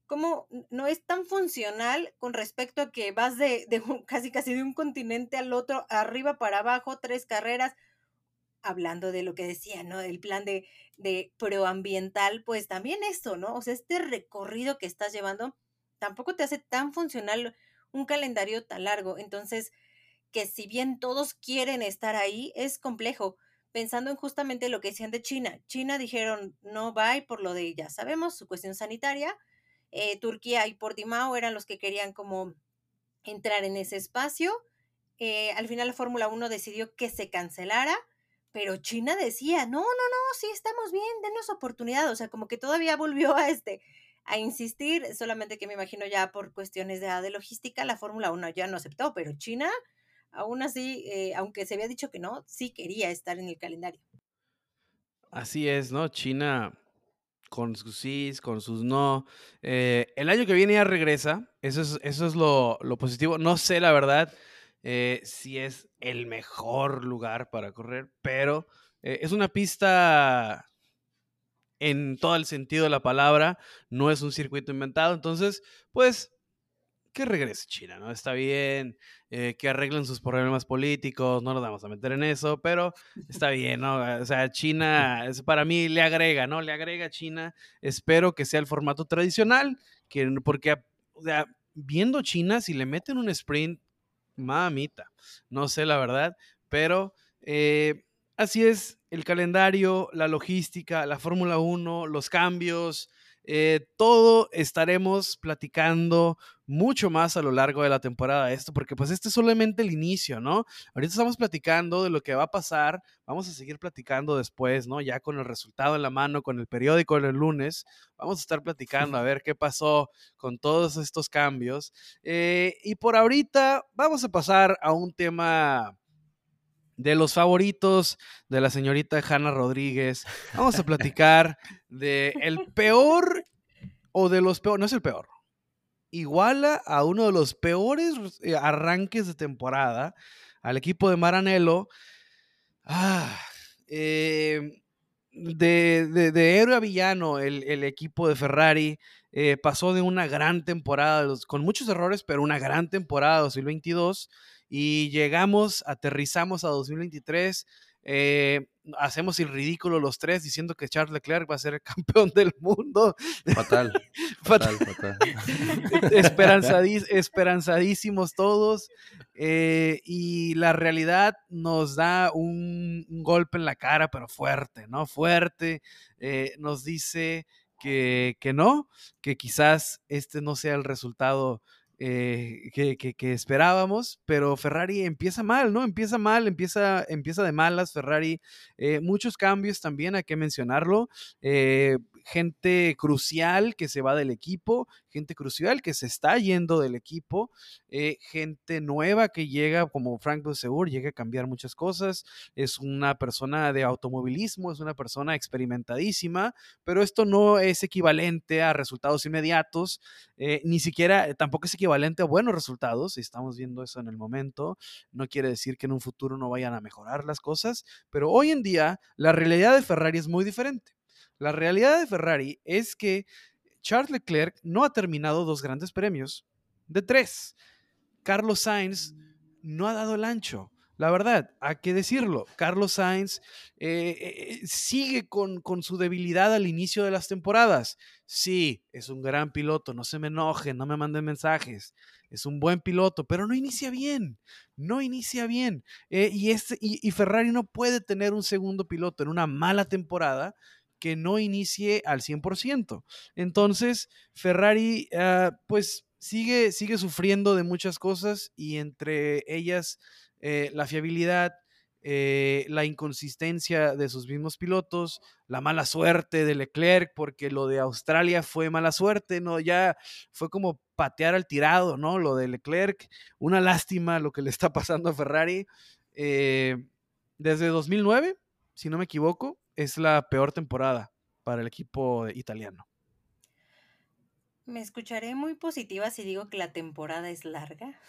como no es tan funcional con respecto a que vas de, de casi casi de un continente al otro, arriba para abajo, tres carreras, hablando de lo que decía, ¿no? El plan de, de proambiental, pues también esto, ¿no? O sea, este recorrido que estás llevando tampoco te hace tan funcional un calendario tan largo. Entonces, que si bien todos quieren estar ahí, es complejo pensando en justamente lo que decían de China. China dijeron no va por lo de, ya sabemos, su cuestión sanitaria. Eh, Turquía y Portimao eran los que querían como entrar en ese espacio. Eh, al final la Fórmula 1 decidió que se cancelara, pero China decía, no, no, no, sí estamos bien, denos oportunidad. O sea, como que todavía volvió a este a insistir, solamente que me imagino ya por cuestiones de, de logística, la Fórmula 1 ya no aceptó, pero China aún así, eh, aunque se había dicho que no, sí quería estar en el calendario. Así es, ¿no? China con sus sí, con sus no. Eh, el año que viene ya regresa, eso es, eso es lo, positivo. No sé, la verdad, eh, si es el mejor lugar para correr, pero es una pista en todo el sentido de la palabra, no es un circuito inventado, entonces, pues que regrese China, ¿no? Está bien, eh, que arreglen sus problemas políticos, no nos vamos a meter en eso, pero está bien, ¿no? O sea, China, para mí le agrega, ¿no? Le agrega China, espero que sea el formato tradicional, que, porque, o sea, viendo China, si le meten un sprint, mamita, no sé la verdad, pero eh, así es el calendario, la logística, la Fórmula 1, los cambios, eh, todo estaremos platicando mucho más a lo largo de la temporada esto, porque pues este es solamente el inicio, ¿no? Ahorita estamos platicando de lo que va a pasar, vamos a seguir platicando después, ¿no? Ya con el resultado en la mano, con el periódico el lunes, vamos a estar platicando a ver qué pasó con todos estos cambios. Eh, y por ahorita vamos a pasar a un tema de los favoritos de la señorita Hanna Rodríguez. Vamos a platicar de el peor o de los peores, no es el peor. Iguala a uno de los peores eh, arranques de temporada al equipo de Maranello. Ah, eh, de, héroe a villano, el, equipo de Ferrari eh, pasó de una gran temporada, con muchos errores, pero una gran temporada 2022 y llegamos, aterrizamos a 2023. Eh, hacemos el ridículo los tres diciendo que Charles Leclerc va a ser el campeón del mundo. Fatal. fatal, fatal. esperanzadísimos todos. Eh, y la realidad nos da un, golpe en la cara, pero fuerte, ¿no? Fuerte. Eh, nos dice que, que no, que quizás este no sea el resultado eh, que, esperábamos, pero Ferrari empieza mal, ¿no? Empieza mal, empieza, empieza de malas Ferrari. Eh, muchos cambios también, hay que mencionarlo. Eh, gente crucial que se va del equipo, gente crucial que se está yendo del equipo, eh, gente nueva que llega como Frank Busseur, llega a cambiar muchas cosas, es una persona de automovilismo, es una persona experimentadísima, pero esto no es equivalente a resultados inmediatos, eh, ni siquiera, eh, tampoco es equivalente a buenos resultados, estamos viendo eso en el momento, no quiere decir que en un futuro no vayan a mejorar las cosas, pero hoy en día la realidad de Ferrari es muy diferente. La realidad de Ferrari es que Charles Leclerc no ha terminado dos grandes premios de tres. Carlos Sainz no ha dado el ancho. La verdad, hay que decirlo, Carlos Sainz eh, eh, sigue con, con, su debilidad al inicio de las temporadas. Sí, es un gran piloto, no se me enojen, no me manden mensajes. Es un buen piloto, pero no inicia bien, no inicia bien. Eh, este, y Ferrari no puede tener un segundo piloto en una mala temporada que no inicie al 100%. Entonces, Ferrari, ah, pues sigue, sigue sufriendo de muchas cosas y entre ellas eh, la fiabilidad, eh, la inconsistencia de sus mismos pilotos, la mala suerte de Leclerc, porque lo de Australia fue mala suerte, ¿no? Ya fue como patear al tirado, ¿no? Lo de Leclerc, una lástima lo que le está pasando a Ferrari. Eh, desde 2009, si no me equivoco, es la peor temporada para el equipo italiano. Me escucharé muy positiva si digo que la temporada es larga.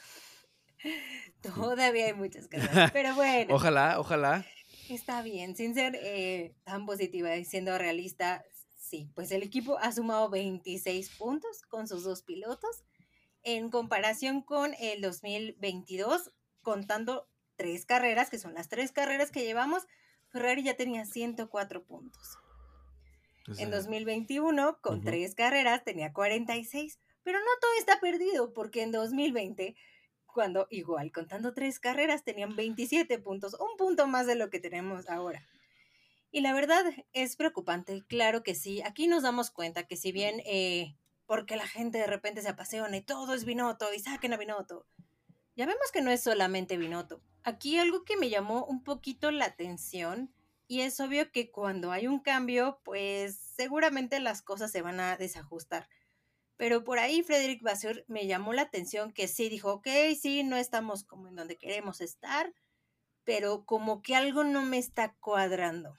Todavía hay muchas cosas, pero bueno. ojalá, ojalá. Está bien, sin ser eh, tan positiva y siendo realista, sí, pues el equipo ha sumado 26 puntos con sus dos pilotos en comparación con el 2022, contando tres carreras, que son las tres carreras que llevamos, Ferrari ya tenía 104 puntos. en 2021, con tres carreras, tenía 46. Pero no todo está perdido, porque en 2020, cuando igual, contando tres carreras, tenían 27 puntos, un punto más de lo que tenemos ahora. Y la verdad es preocupante, claro que sí. Aquí nos damos cuenta que si bien, eh, porque la gente de repente se apasiona y todo es Binotto y saquen a Binotto, ya vemos que no es solamente Binotto. Aquí algo que me llamó un poquito la atención y es obvio que cuando hay un cambio, pues seguramente las cosas se van a desajustar. Pero por ahí Frederick Vasseur me llamó la atención que sí dijo, ok, sí, no estamos como en donde queremos estar, pero como que algo no me está cuadrando.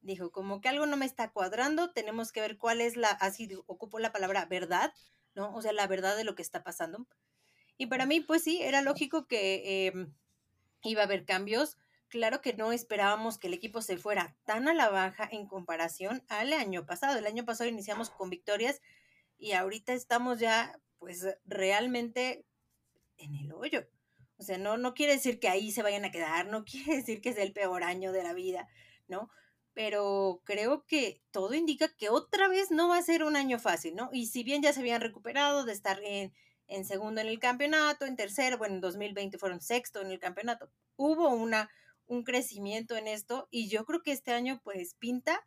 Dijo, como que algo no me está cuadrando, tenemos que ver cuál es la, así ocupo la palabra verdad, ¿no? O sea, la verdad de lo que está pasando. Y para mí, pues sí, era lógico que em, iba a haber cambios. Claro que no esperábamos que el equipo se fuera tan a la baja en comparación al año pasado. El año pasado iniciamos con victorias y ahorita estamos ya, pues realmente en el hoyo. O sea, no, no quiere decir que ahí se vayan a quedar, no quiere decir que es el peor año de la vida, ¿no? Pero creo que todo indica que otra vez no va a ser un año fácil, ¿no? Y si bien ya se habían recuperado de estar en, en segundo en el campeonato, en tercero, bueno, en 2020 fueron sexto en el campeonato. Hubo una, un crecimiento en esto y yo creo que este año pues pinta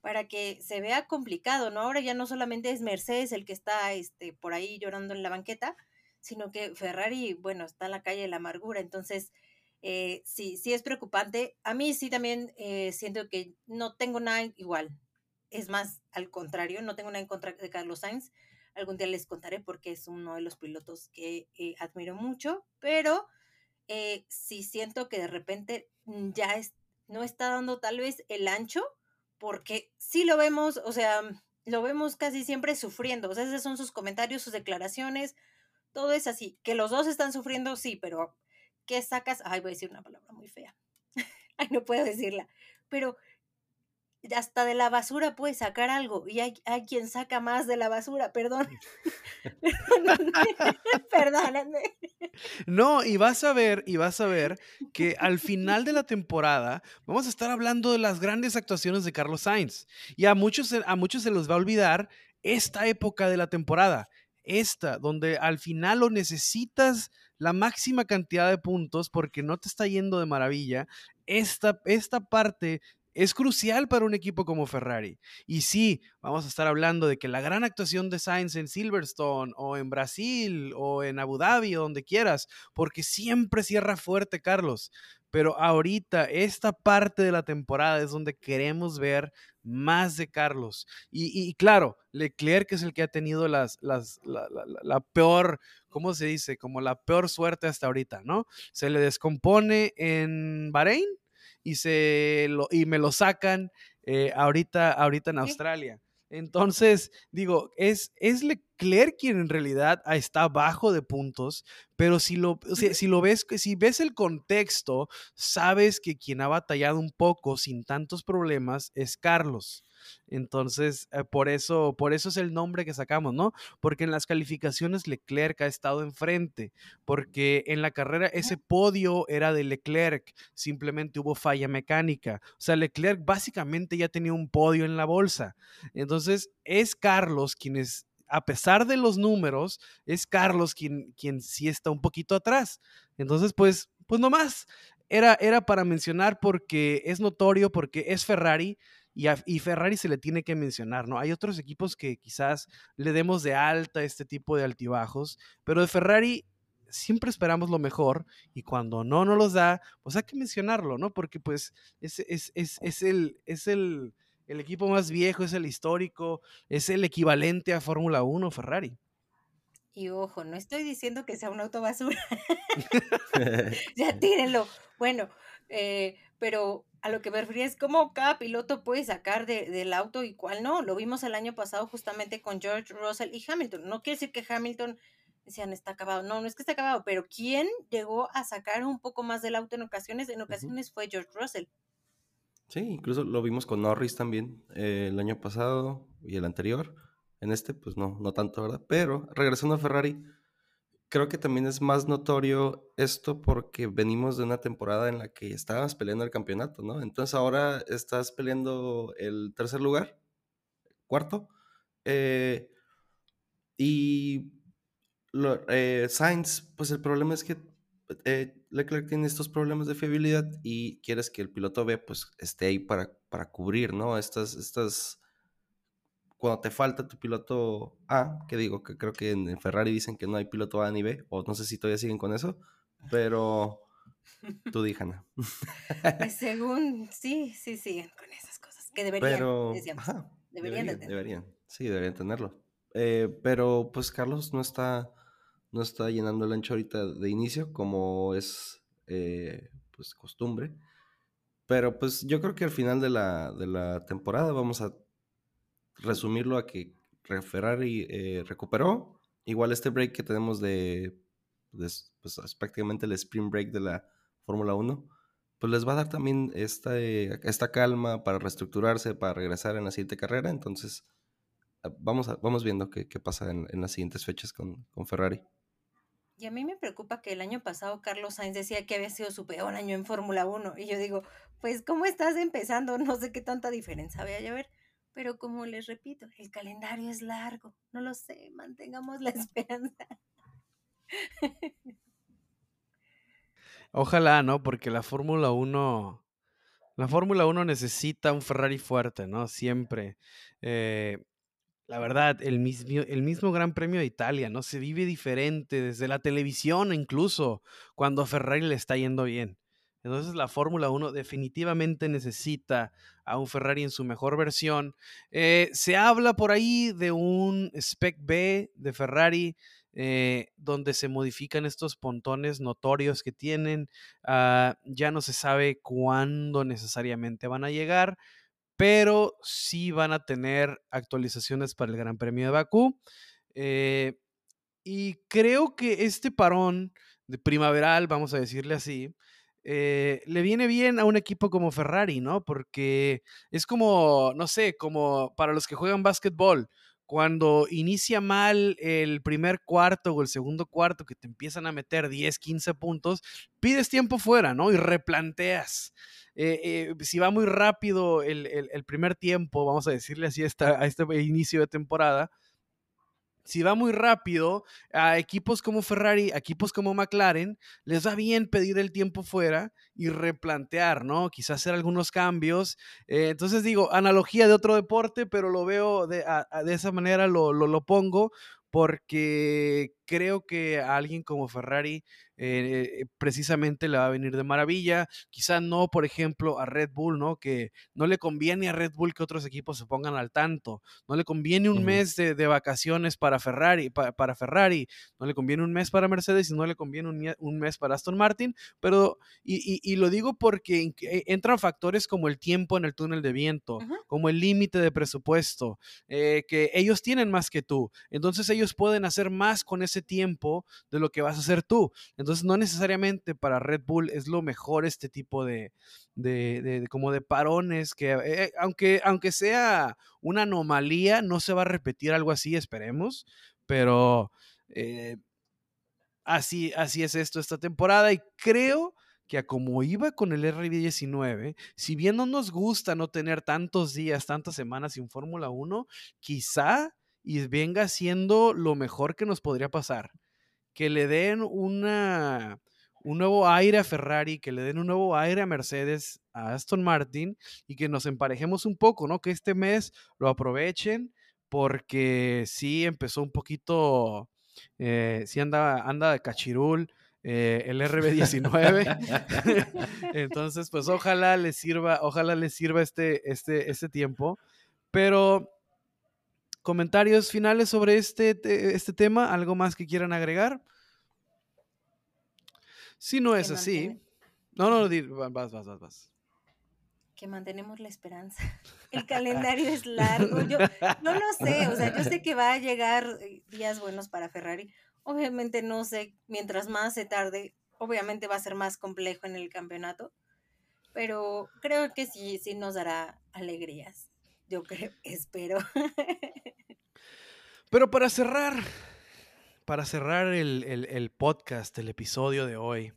para que se vea complicado, ¿no? Ahora ya no solamente es Mercedes el que está este, por ahí llorando en la banqueta, sino que Ferrari, bueno, está en la calle de la amargura, entonces eh, sí, sí es preocupante. A mí sí también eh, siento que no tengo nada igual, es más, al contrario, no tengo nada en contra de Carlos Sainz, Algún día les contaré porque es uno de los pilotos que eh, admiro mucho, pero eh, sí siento que de repente mm, ya no está dando tal vez el ancho, porque sí lo vemos, o sea, lo vemos casi siempre sufriendo. O sea, esos son sus comentarios, sus declaraciones, todo es así. Que los dos están sufriendo, sí, pero ¿qué sacas? Ay, voy a decir una palabra muy fea. Ay, no puedo decirla. Pero hasta de la basura puede sacar algo y hay, hay quien saca más de la basura, perdón. Perdóname. No, y vas a ver, y vas a ver que al final de la temporada vamos a estar hablando de las grandes actuaciones de Carlos Sainz. Y a muchos, a muchos se les va a olvidar esta época de la temporada, esta, donde al final lo necesitas la máxima cantidad de puntos porque no te está yendo de maravilla. Esta, esta parte es crucial para un equipo como Ferrari. Y sí, vamos a estar hablando de que la gran actuación de Sainz en Silverstone o en Brasil o en Abu Dhabi o donde quieras, porque siempre cierra fuerte Carlos. Pero ahorita, esta parte de la temporada es donde queremos ver más de Carlos. Y, claro, Leclerc es el que ha tenido las, las, la, la, peor, ¿cómo se dice? Como la peor suerte hasta ahorita, ¿no? Se le descompone en Bahrein y, se lo, y me lo sacan eh, ahorita, ahorita en Australia. Entonces, digo, es, es Leclerc quien en realidad está bajo de puntos, pero si lo, si lo ves, si ves el contexto, sabes que quien ha batallado un poco sin tantos problemas es Carlos. Entonces, eh, por, eso, por eso es el nombre que sacamos, ¿no? Porque en las calificaciones Leclerc ha estado enfrente, porque en la carrera ese podio era de Leclerc, simplemente hubo falla mecánica. O sea, Leclerc básicamente ya tenía un podio en la bolsa. Entonces, es Carlos quien es a pesar de los números, es Carlos quien, quien sí está un poquito atrás. Entonces, pues, pues nomás, era, era para mencionar porque es notorio, porque es Ferrari, y, Ferrari se le tiene que mencionar, ¿no? Hay otros equipos que quizás le demos de alta este tipo de altibajos, pero de Ferrari siempre esperamos lo mejor y cuando no nos los da, pues hay que mencionarlo, ¿no? Porque pues es, es, es, es el, es el, el, equipo más viejo, es el histórico, es el equivalente a Fórmula 1 Ferrari. Y ojo, no estoy diciendo que sea un auto basura. ya tírenlo. Bueno, eh, pero a lo que me refería es cómo cada piloto puede sacar del auto y cuál no. Lo vimos el año pasado justamente con George Russell y Hamilton. No quiere decir que Hamilton decían está acabado. No, no es que está acabado, pero ¿quién llegó a sacar un poco más del auto en ocasiones? En ocasiones fue George Russell. Sí, incluso lo vimos con Norris también eh, el año pasado y el anterior. En este, pues no, no tanto, ¿verdad? Pero regresando a Ferrari, creo que también es más notorio esto porque venimos de una temporada en la que estabas peleando el campeonato, ¿no? Entonces ahora estás peleando el tercer lugar, cuarto, eh, y eh, Sainz, pues el problema es que eh, Leclerc tiene estos problemas de fiabilidad y quieres que el piloto B pues esté ahí para, para cubrir, ¿no? Estas, estas cuando te falta tu piloto A, que digo que creo que en Ferrari dicen que no hay piloto A ni B, o no sé si todavía siguen con eso, pero tú díjana. Pues según, sí, sí siguen con esas cosas, que deberían, pero, deberían, deberían, sí, deberían tenerlo. Eh, pero pues Carlos no está, no está llenando el ancho ahorita de inicio, como es eh, pues costumbre. Pero pues yo creo que al final de la, de la temporada vamos a resumirlo a que Ferrari eh, recuperó. Igual este break que tenemos de, pues, prácticamente el sprint break de la Fórmula 1, pues les va a dar también esta, eh, esta calma para reestructurarse, para regresar en la siguiente carrera. Entonces, ah, vamos, a, vamos viendo qué, pasa en, las siguientes fechas con, con Ferrari. Y a mí me preocupa que el año pasado Carlos Sainz decía que había sido su peor año en Fórmula 1. Y yo digo, pues, ¿cómo estás empezando? No sé qué tanta diferencia vaya a haber. Pero como les repito, el calendario es largo. No lo sé, mantengamos la esperanza. Ojalá, ¿no? Porque la Fórmula 1, la Fórmula 1 necesita un Ferrari fuerte, ¿no? Siempre. Eh, la verdad, el mismo, el mismo Gran Premio de Italia, ¿no? Se vive diferente desde la televisión incluso cuando a Ferrari le está yendo bien. Entonces la Fórmula 1 definitivamente necesita a un Ferrari en su mejor versión. Eh, se habla por ahí de un Spec B de Ferrari. Eh, donde se modifican estos pontones notorios que tienen. Ah, ya no se sabe cuándo necesariamente van a llegar, pero sí van a tener actualizaciones para el Gran Premio de Bakú. Eh, y creo que este parón de primaveral, vamos a decirle así, eh, le viene bien a un equipo como Ferrari, ¿no? Porque es como, no sé, como para los que juegan básquetbol, cuando inicia mal el primer cuarto o el segundo cuarto, que te empiezan a meter 10, 15 puntos, pides tiempo fuera, ¿no? Y replanteas. Eh, eh, si va muy rápido el, primer tiempo, vamos a decirle así a este inicio de temporada, si va muy rápido, a equipos como Ferrari, a equipos como McLaren, les va bien pedir el tiempo fuera y replantear, ¿no? Quizás hacer algunos cambios. Eh, entonces digo, analogía de otro deporte, pero lo veo de, esa manera, lo, lo, lo pongo porque creo que a alguien como Ferrari eh, precisamente le va a venir de maravilla. Quizá no, por ejemplo, a Red Bull, ¿no? Que no le conviene a Red Bull que otros equipos se pongan al tanto. No le conviene un mes de, vacaciones para Ferrari, para Ferrari. No le conviene un mes para Mercedes y no le conviene un, mes para Aston Martin. Pero, y, lo digo porque entran factores como el tiempo en el túnel de viento, como el límite de presupuesto, eh, que ellos tienen más que tú. Entonces ellos pueden hacer más con ese tiempo de lo que vas a hacer tú. Entonces, no necesariamente para Red Bull es lo mejor este tipo de, como de parones que, eh, aunque, aunque sea una anomalía, no se va a repetir algo así, esperemos, pero eh, así, así es esto esta temporada. Y creo que a como iba con el RB19, si bien no nos gusta no tener tantos días, tantas semanas sin Fórmula 1, quizá y venga siendo lo mejor que nos podría pasar que le den un nuevo aire a Ferrari, que le den un nuevo aire a Mercedes, a Aston Martin y que nos emparejemos un poco, ¿no? Que este mes lo aprovechen porque sí empezó un poquito, eh, sí anda, anda de cachirul. Eh, el RB19. Entonces, pues ojalá les sirva, ojalá les sirva este, este, este tiempo. Pero comentarios finales sobre este, este tema, algo más que quieran agregar. Si no es así, no, no, vas, vas, vas, vas. Que mantenemos la esperanza. El calendario es largo. Yo no lo sé, o sea, yo sé que va a llegar eh, días buenos para Ferrari. Obviamente no sé, mientras más se tarde, obviamente va a ser más complejo en el campeonato, pero creo que sí, sí nos dará alegrías. Yo creo, espero. Pero para cerrar, para cerrar el, podcast, el episodio de hoy,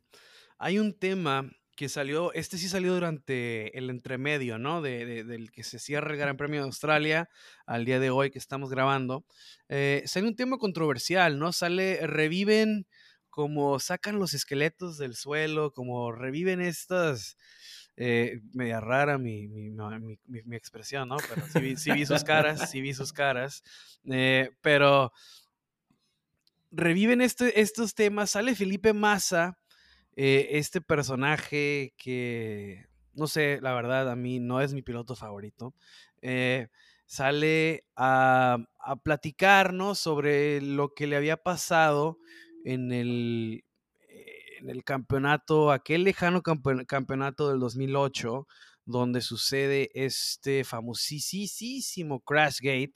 hay un tema que salió, este sí salió durante el entremedio, ¿no? De, del que se cierra el Gran Premio de Australia al día de hoy que estamos grabando. Eh, sale un tema controversial, ¿no? Sale, reviven como sacan los esqueletos del suelo, como reviven estas eh, media rara mi, mi, mi, expresión, ¿no? Pero sí vi, sus caras, sí vi sus caras. Eh, pero reviven este, estos temas. Sale Felipe Massa, eh, este personaje que, no sé, la verdad, a mí no es mi piloto favorito. sale a, a platicarnos sobre lo que le había pasado en el, en el campeonato, aquel lejano campeonato del 2008, donde sucede este famosísimo Crashgate,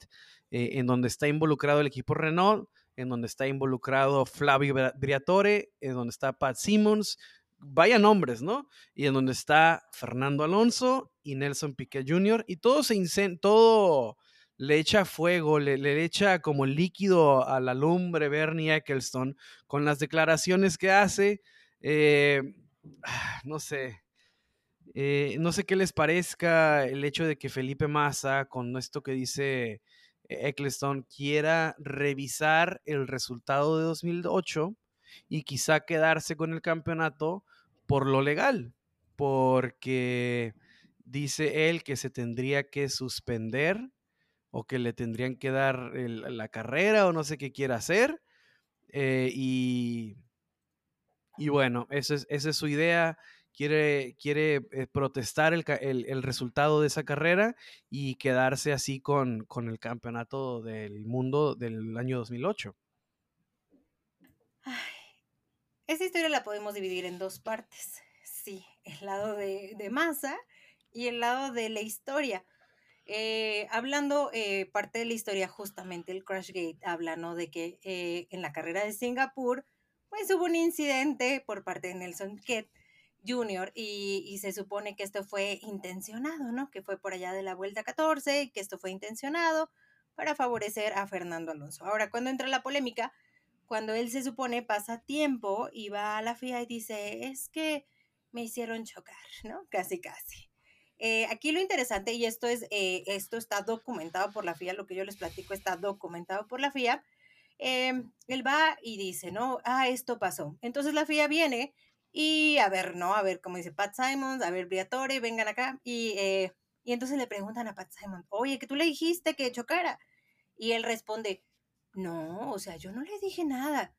eh, en donde está involucrado el equipo Renault, en donde está involucrado Flavio Briatore, en donde está Pat Simmons, vaya nombres, ¿no? Y en donde está Fernando Alonso y Nelson Piquet Jr. y todo se todo le echa fuego, le, le, echa como líquido a la lumbre Bernie Eccleston con las declaraciones que hace. Eh, no sé. Eh, no sé qué les parezca el hecho de que Felipe Massa, con esto que dice Eccleston, quiera revisar el resultado de 2008 y quizá quedarse con el campeonato por lo legal, porque dice él que se tendría que suspender o que le tendrían que dar la carrera o no sé qué quiera hacer. Eh, y, y bueno, esa es, su idea. Quiere, eh, protestar el, resultado de esa carrera y quedarse así con, el campeonato del mundo del año 2008. Ay, esa historia la podemos dividir en dos partes. Sí, el lado de, de masa y el lado de la historia. Eh, hablando eh, parte de la historia, justamente el Crashgate habla, ¿no? De que en la carrera de Singapur, pues hubo un incidente por parte de Nelson Piquet Junior y, se supone que esto fue intencionado, ¿no? Que fue por allá de la vuelta 14 y que esto fue intencionado para favorecer a Fernando Alonso. Ahora, cuando entra la polémica, cuando él se supone pasa tiempo y va a la FIA y dice, es que me hicieron chocar, ¿no? Casi, casi. Eh, aquí lo interesante, y esto, es, eh, esto está documentado por la FIA, lo que yo les platico está documentado por la FIA, em, él va y dice, no, ah, esto pasó. Entonces la FIA viene y a ver, ¿no? A ver, como dice Pat Simons, a ver, Briatore, vengan acá. Y, eh, y entonces le preguntan a Pat Simons, oye, que tú le dijiste que chocara. Y él responde, no, o sea, yo no le dije nada.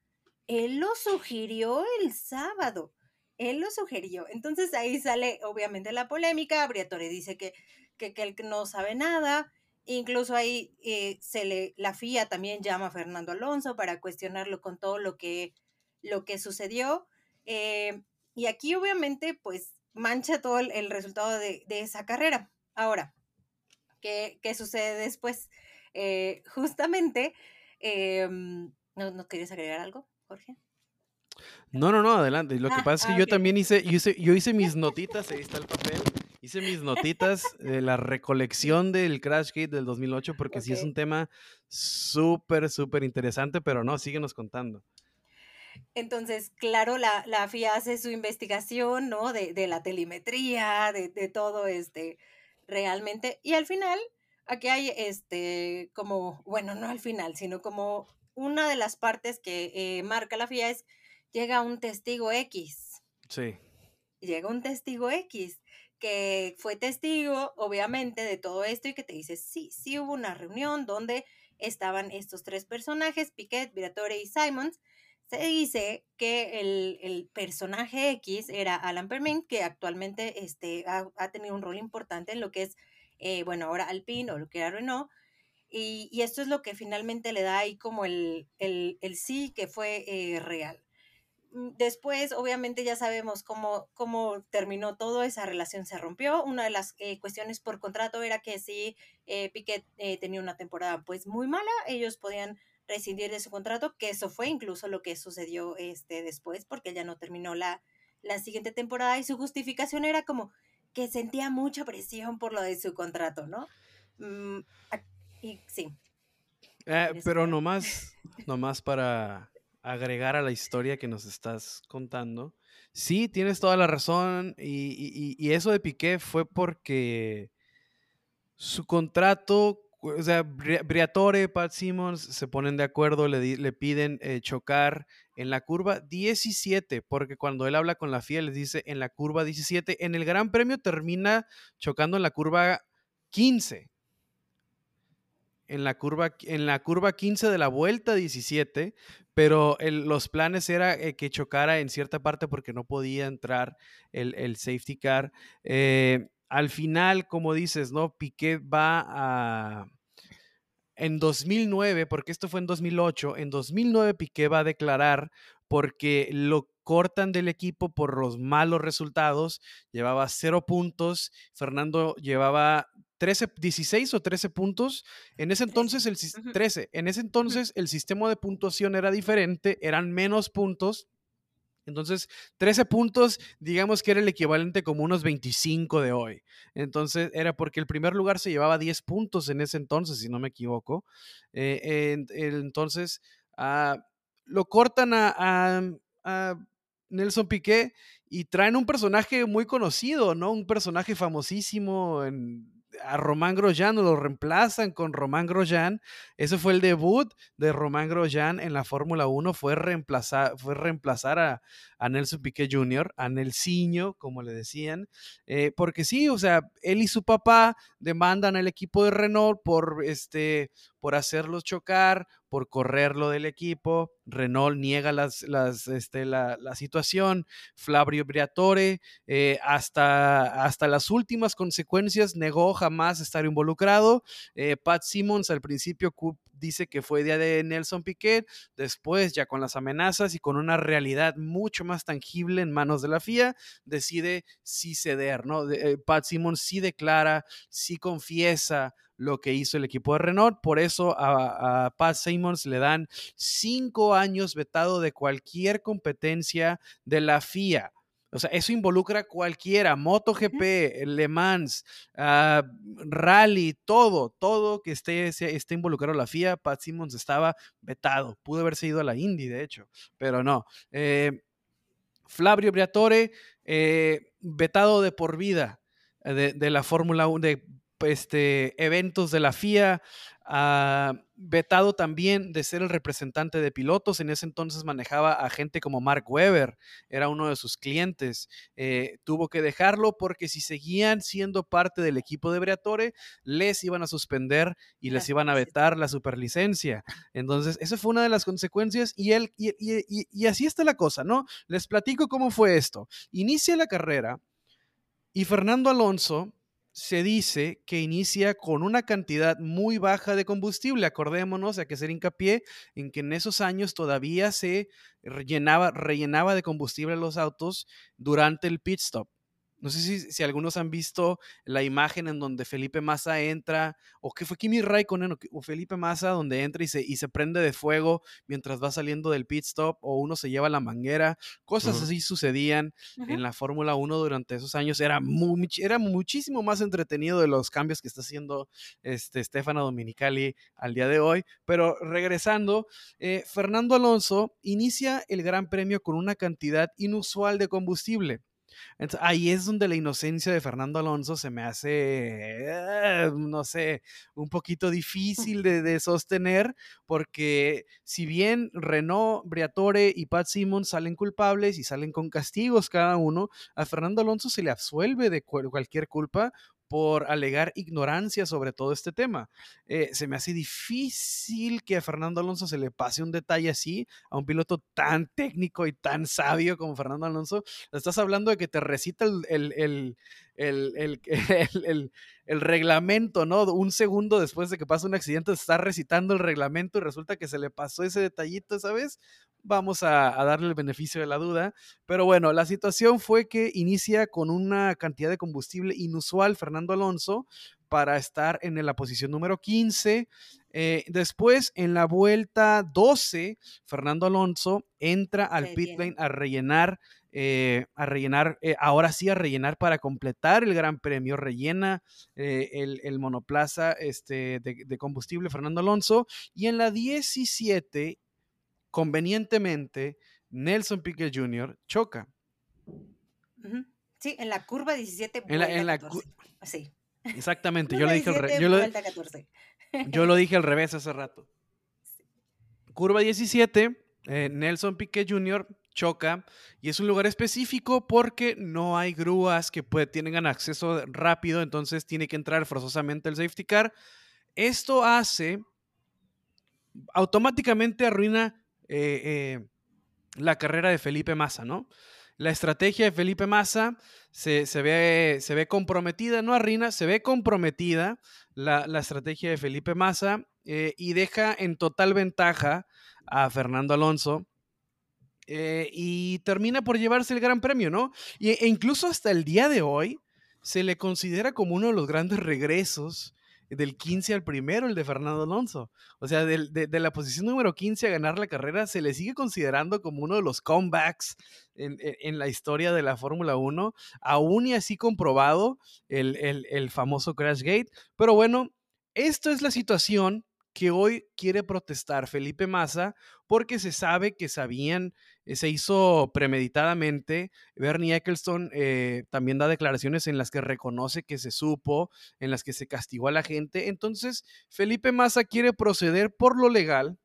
Él lo sugirió el sábado. Él lo sugirió. Entonces ahí sale obviamente la polémica. Briatore dice que, que, que él no sabe nada. Incluso ahí eh, se le, la FIA también llama a Fernando Alonso para cuestionarlo con todo lo que, lo que sucedió. Eh, y aquí obviamente pues mancha todo el, resultado de, esa carrera. Ahora, ¿qué, sucede después? Eh, justamente, em, ¿no, querías agregar algo, Jorge? No, no, no, adelante. Lo que ah, pasa es que ah, yo también hice, yo hice, yo hice mis notitas, ahí está el papel. Hice mis notitas de la recolección del Crash Gate del 2008 porque sí es un tema súper, súper interesante, pero no, síguenos contando. Entonces, claro, la, la FIA hace su investigación, ¿no? De, de la telemetría, de, de, todo este, realmente. Y al final, aquí hay este, como, bueno, no al final, sino como una de las partes que eh, marca la FIA es, llega un testigo X. Sí. Llega un testigo X que fue testigo, obviamente, de todo esto y que te dice, sí, sí hubo una reunión donde estaban estos tres personajes, Piquet, Viratore y Simons, se dice que el, personaje X era Alan Permin, que actualmente este, ha, tenido un rol importante en lo que es, eh, bueno, ahora Alpine o lo que era Renault. Y, y, esto es lo que finalmente le da ahí como el, el, sí que fue eh, real. Mm, después, obviamente, ya sabemos cómo, cómo terminó todo, esa relación se rompió. Una de las eh, cuestiones por contrato era que si Piquet tenía una temporada pues muy mala, ellos podían rescindir de su contrato, que eso fue incluso lo que sucedió este, después, porque ella no terminó la, la siguiente temporada y su justificación era como que sentía mucha presión por lo de su contrato, ¿no? Mm, y sí. Eh, pero nomás, nomás para agregar a la historia que nos estás contando. Sí, tienes toda la razón y, eso de Piqué fue porque su contrato o sea, Briatore, Pat Simmons se ponen de acuerdo, le, le piden eh, chocar en la curva 17, porque cuando él habla con la FIA les dice en la curva 17, en el Gran Premio termina chocando en la curva 15. En la curva, en la curva 15 de la vuelta 17, pero los planes era eh, que chocara en cierta parte porque no podía entrar el, safety car. Eh, al final, como dices, ¿no? Piquet va a, en 2009, porque esto fue en 2008, en 2009 Piqué va a declarar porque lo cortan del equipo por los malos resultados, llevaba cero puntos, Fernando llevaba 13, 16 o 13 puntos. En ese entonces, el 13, en ese entonces el sistema de puntuación era diferente, eran menos puntos entonces, 13 puntos, digamos que era el equivalente como unos 25 de hoy. Entonces, era porque el primer lugar se llevaba 10 puntos en ese entonces, si no me equivoco. Eh, entonces, ah, lo cortan a, a Nelson Piqué y traen un personaje muy conocido, ¿no? Un personaje famosísimo en a Román Grosjean, lo reemplazan con Román Grosjean. Ese fue el debut de Román Grosjean en la Fórmula 1, fue reemplazar, fue reemplazar a, Nelson Piquet Jr., a Nelsinho, como le decían, eh, porque sí, o sea, él y su papá demandan al equipo de Renault por, este, por hacerlos chocar, por correrlo del equipo. Renault niega las, las, este, la, la, situación. Flavio Briatore, eh, hasta, hasta las últimas consecuencias, negó jamás estar involucrado. Eh, Pat Simmons al principio dice que fue idea de Nelson Piquet, después ya con las amenazas y con una realidad mucho más tangible en manos de la FIA, decide sí ceder, ¿no? Eh, Pat Simmons sí declara, sí confiesa lo que hizo el equipo de Renault. Por eso a, Pat Simmons le dan cinco años vetado de cualquier competencia de la FIA. O sea, eso involucra a cualquiera, MotoGP, Le Mans, ah, Rally, todo, todo que esté, esté involucrado en la FIA. Pat Simmons estaba vetado. Pudo haberse ido a la Indy, de hecho, pero no. Eh, Flavio Briatore, eh, vetado de por vida de, de la Fórmula 1, de este, eventos de la FIA, ha vetado también de ser el representante de pilotos. En ese entonces manejaba a gente como Mark Webber, era uno de sus clientes. Eh, tuvo que dejarlo porque si seguían siendo parte del equipo de Briatore, les iban a suspender y les iban a vetar la superlicencia. Entonces, esa fue una de las consecuencias y, él, y, y así está la cosa, ¿no? Les platico cómo fue esto. Inicia la carrera y Fernando Alonso se dice que inicia con una cantidad muy baja de combustible. Acordémonos, hay que hacer hincapié en que en esos años todavía se rellenaba, rellenaba de combustible los autos durante el pit stop. No sé si, algunos han visto la imagen en donde Felipe Massa entra, o que fue Kimi Raikkonen o, Felipe Massa, donde entra y se, y se prende de fuego mientras va saliendo del pit stop, o uno se lleva la manguera. Cosas así sucedían en la Fórmula 1 durante esos años. Era, muy, era muchísimo más entretenido de los cambios que está haciendo este, Stefano Dominicali al día de hoy. Pero regresando, eh, Fernando Alonso inicia el Gran Premio con una cantidad inusual de combustible ahí es donde la inocencia de Fernando Alonso se me hace, eh, no sé, un poquito difícil de, sostener, porque si bien Renault, Briatore y Pat Simmons salen culpables y salen con castigos cada uno, a Fernando Alonso se le absuelve de cualquier culpa por alegar ignorancia sobre todo este tema. Eh, se me hace difícil que a Fernando Alonso se le pase un detalle así a un piloto tan técnico y tan sabio como Fernando Alonso. Estás hablando de que te recita el, el, reglamento, ¿no? Un segundo después de que pasa un accidente, está recitando el reglamento y resulta que se le pasó ese detallito, ¿sabes? Vamos a, a, darle el beneficio de la duda. Pero bueno, la situación fue que inicia con una cantidad de combustible inusual Fernando Alonso para estar en la posición número 15. Eh, después, en la vuelta 12, Fernando Alonso entra al pit lane a rellenar eh, a rellenar, eh, ahora sí a rellenar para completar el Gran Premio, rellena eh, el, monoplaza este, de, combustible Fernando Alonso y en la 17, convenientemente, Nelson Piquet Jr. choca. Sí, en la curva 17. En la, Sí. Exactamente, yo, le dije yo, lo, yo lo dije al revés hace rato. Curva 17, Nelson Piquet Jr choca y es un lugar específico porque no hay grúas que tengan acceso rápido, entonces tiene que entrar forzosamente el safety car. Esto hace, automáticamente arruina eh, eh, la carrera de Felipe Massa, ¿no? La estrategia de Felipe Massa se, ve, se ve comprometida, no arruina, se ve comprometida la, estrategia de Felipe Massa eh, y deja en total ventaja a Fernando Alonso eh, y termina por llevarse el gran premio, ¿no? e incluso hasta el día de hoy se le considera como uno de los grandes regresos del 15 al primero, el de Fernando Alonso. O sea, de, la posición número 15 a ganar la carrera, se le sigue considerando como uno de los comebacks en, la historia de la Fórmula 1, aún y así comprobado el, el, el famoso Crash Gate. Pero bueno, esto es la situación que hoy quiere protestar Felipe Massa porque se sabe que sabían, se hizo premeditadamente. Bernie Eccleston eh, también da declaraciones en las que reconoce que se supo, en las que se castigó a la gente. Entonces, Felipe Massa quiere proceder por lo legal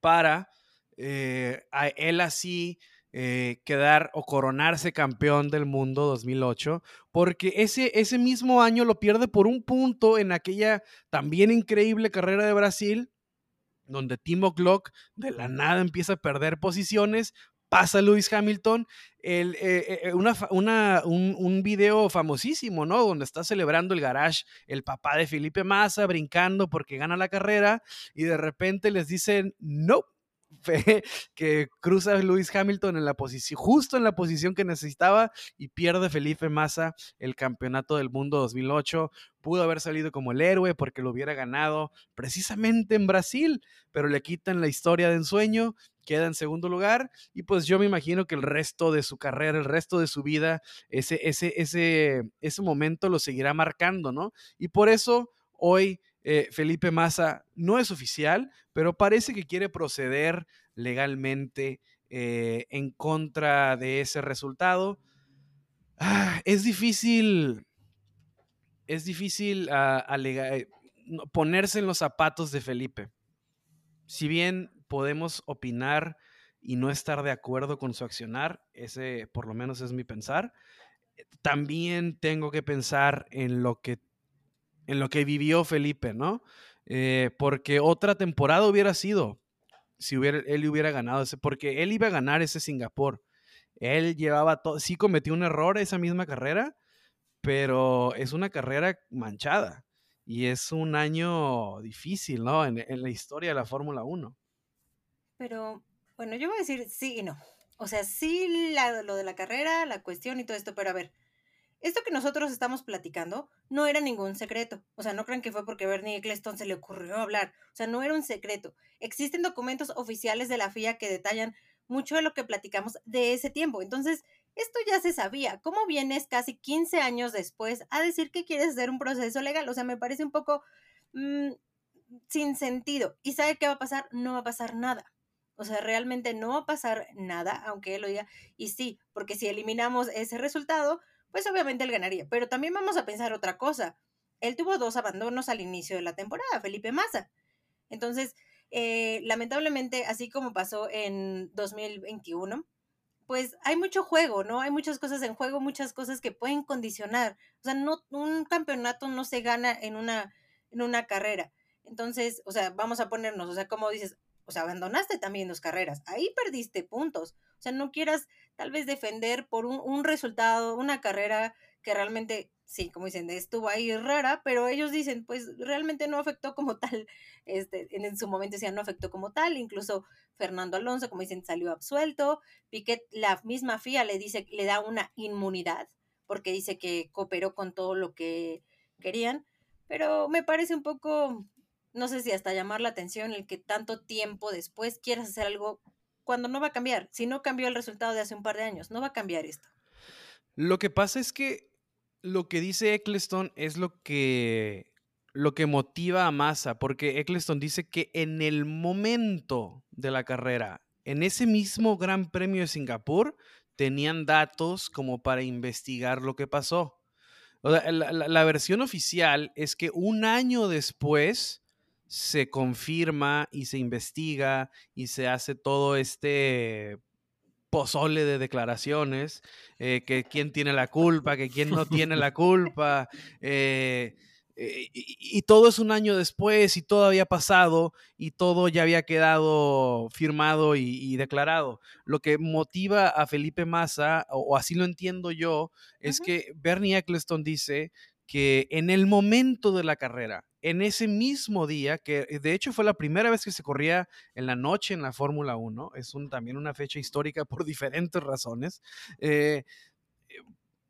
para eh, a él así eh, quedar o coronarse campeón del mundo 2008, porque ese, ese mismo año lo pierde por un punto en aquella también increíble carrera de Brasil, donde Timo Glock de la nada empieza a perder posiciones, pasa Lewis Hamilton, el, eh, eh, un, un, video famosísimo, ¿no? Donde está celebrando el garage el papá de Felipe Massa, brincando porque gana la carrera, y de repente les dicen, no, que cruza Lewis Hamilton en la posición, justo en la posición que necesitaba y pierde Felipe Massa el campeonato del mundo 2008. Pudo haber salido como el héroe porque lo hubiera ganado precisamente en Brasil, pero le quitan la historia de ensueño, queda en segundo lugar y pues yo me imagino que el resto de su carrera, el resto de su vida, ese, ese, ese, ese momento lo seguirá marcando, ¿no? Y por eso hoy eh, Felipe Massa no es oficial, pero parece que quiere proceder legalmente eh, en contra de ese resultado. Ah, es difícil, es difícil ah, eh, ponerse en los zapatos de Felipe. Si bien podemos opinar y no estar de acuerdo con su accionar, ese por lo menos es mi pensar, también tengo que pensar en lo que en lo que vivió Felipe, ¿no? Eh, porque otra temporada hubiera sido si hubiera, él hubiera ganado ese, porque él iba a ganar ese Singapur. Él llevaba todo, sí cometió un error esa misma carrera, pero es una carrera manchada y es un año difícil, ¿no? En, la historia de la Fórmula 1. Pero, bueno, yo voy a decir sí y no. O sea, sí lo de la carrera, la cuestión y todo esto, pero a ver, esto que nosotros estamos platicando no era ningún secreto. O sea, no crean que fue porque Bernie Eccleston se le ocurrió hablar. O sea, no era un secreto. Existen documentos oficiales de la FIA que detallan mucho de lo que platicamos de ese tiempo. Entonces, esto ya se sabía. ¿Cómo vienes casi 15 años después a decir que quieres hacer un proceso legal? O sea, me parece un poco mm, sin sentido. ¿Y sabe qué va a pasar? No va a pasar nada. O sea, realmente no va a pasar nada, aunque él lo diga. Y sí, porque si eliminamos ese resultado, pues obviamente él ganaría. Pero también vamos a pensar otra cosa. Él tuvo dos abandonos al inicio de la temporada, Felipe Massa. Entonces, eh, lamentablemente, así como pasó en 2021, pues hay mucho juego, ¿no? Hay muchas cosas en juego, muchas cosas que pueden condicionar. O sea, no, un campeonato no se gana en una, en una carrera. Entonces, o sea, vamos a ponernos, o sea, como dices, o sea, abandonaste también dos carreras, ahí perdiste puntos. O sea, no quieras tal vez defender por un, resultado, una carrera que realmente, sí, como dicen, estuvo ahí rara, pero ellos dicen, pues realmente no afectó como tal, este, en, su momento decían, no afectó como tal, incluso Fernando Alonso, como dicen, salió absuelto, Piquet, la misma FIA le dice, le da una inmunidad, porque dice que cooperó con todo lo que querían, pero me parece un poco no sé si hasta llamar la atención el que tanto tiempo después quieras hacer algo cuando no va a cambiar. Si no cambió el resultado de hace un par de años, no va a cambiar esto. Lo que pasa es que lo que dice Eccleston es lo que lo que motiva a Massa, porque Eccleston dice que en el momento de la carrera, en ese mismo Gran Premio de Singapur, tenían datos como para investigar lo que pasó. la, versión oficial es que un año después se confirma y se investiga y se hace todo este pozole de declaraciones, eh, que quién tiene la culpa, que quién no tiene la culpa, eh, eh, y, todo es un año después y todo había pasado y todo ya había quedado firmado y, declarado. Lo que motiva a Felipe Massa, o, así lo entiendo yo, es que Bernie Eccleston dice que en el momento de la carrera, en ese mismo día, que de hecho fue la primera vez que se corría en la noche en la Fórmula 1, es un, también una fecha histórica por diferentes razones, eh,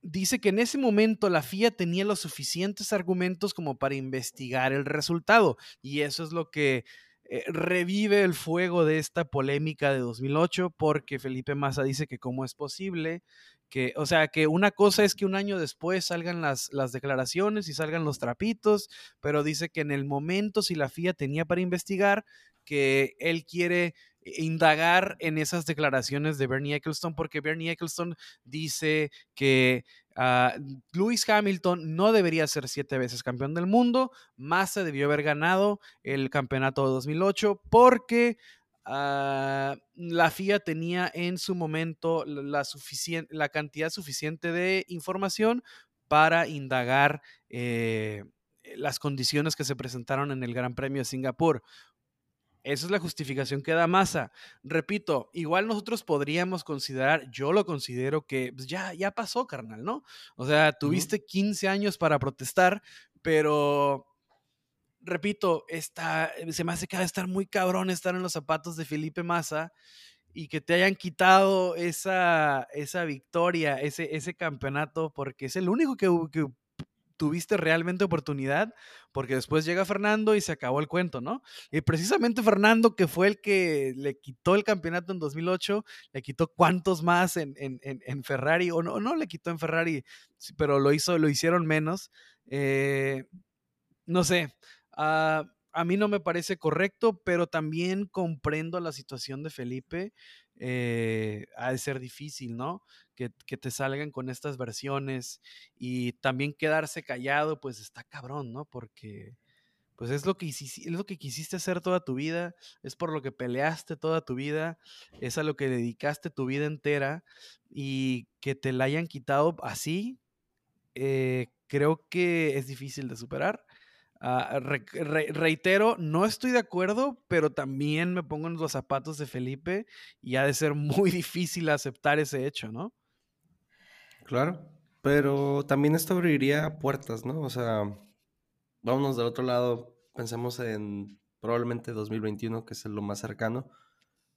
dice que en ese momento la FIA tenía los suficientes argumentos como para investigar el resultado y eso es lo que eh, revive el fuego de esta polémica de 2008 porque Felipe Massa dice que cómo es posible o sea, que una cosa es que un año después salgan las, las declaraciones y salgan los trapitos, pero dice que en el momento si la FIA tenía para investigar, que él quiere indagar en esas declaraciones de Bernie Eccleston, porque Bernie Eccleston dice que uh, Lewis Hamilton no debería ser siete veces campeón del mundo, Massa debió haber ganado el campeonato de 2008 porque uh, la FIA tenía en su momento la, la cantidad suficiente de información para indagar eh, las condiciones que se presentaron en el Gran Premio de Singapur. Esa es la justificación que da Massa. Repito, igual nosotros podríamos considerar, yo lo considero que pues, ya, ya pasó, carnal, ¿no? O sea, tuviste 15 años para protestar, pero repito, está, se me hace que va estar muy cabrón estar en los zapatos de Felipe Massa y que te hayan quitado esa, esa victoria, ese, ese campeonato, porque es el único que, tuviste realmente oportunidad, porque después llega Fernando y se acabó el cuento, ¿no? Y precisamente Fernando, que fue el que le quitó el campeonato en 2008, le quitó cuántos más en, en, en Ferrari, o no, no le quitó en Ferrari, pero lo, hizo, lo hicieron menos. Eh, no sé, uh, a mí no me parece correcto, pero también comprendo la situación de Felipe. Eh, ha de ser difícil, ¿no? Que, que, te salgan con estas versiones y también quedarse callado, pues está cabrón, ¿no? Porque pues es lo que, es lo que quisiste hacer toda tu vida, es por lo que peleaste toda tu vida, es a lo que dedicaste tu vida entera y que te la hayan quitado así, eh, creo que es difícil de superar. Re, reitero, no estoy de acuerdo, pero también me pongo en los zapatos de Felipe y ha de ser muy difícil aceptar ese hecho, ¿no? Claro, pero también esto abriría puertas, ¿no? O sea, vámonos del otro lado, pensemos en probablemente 2021, que es lo más cercano,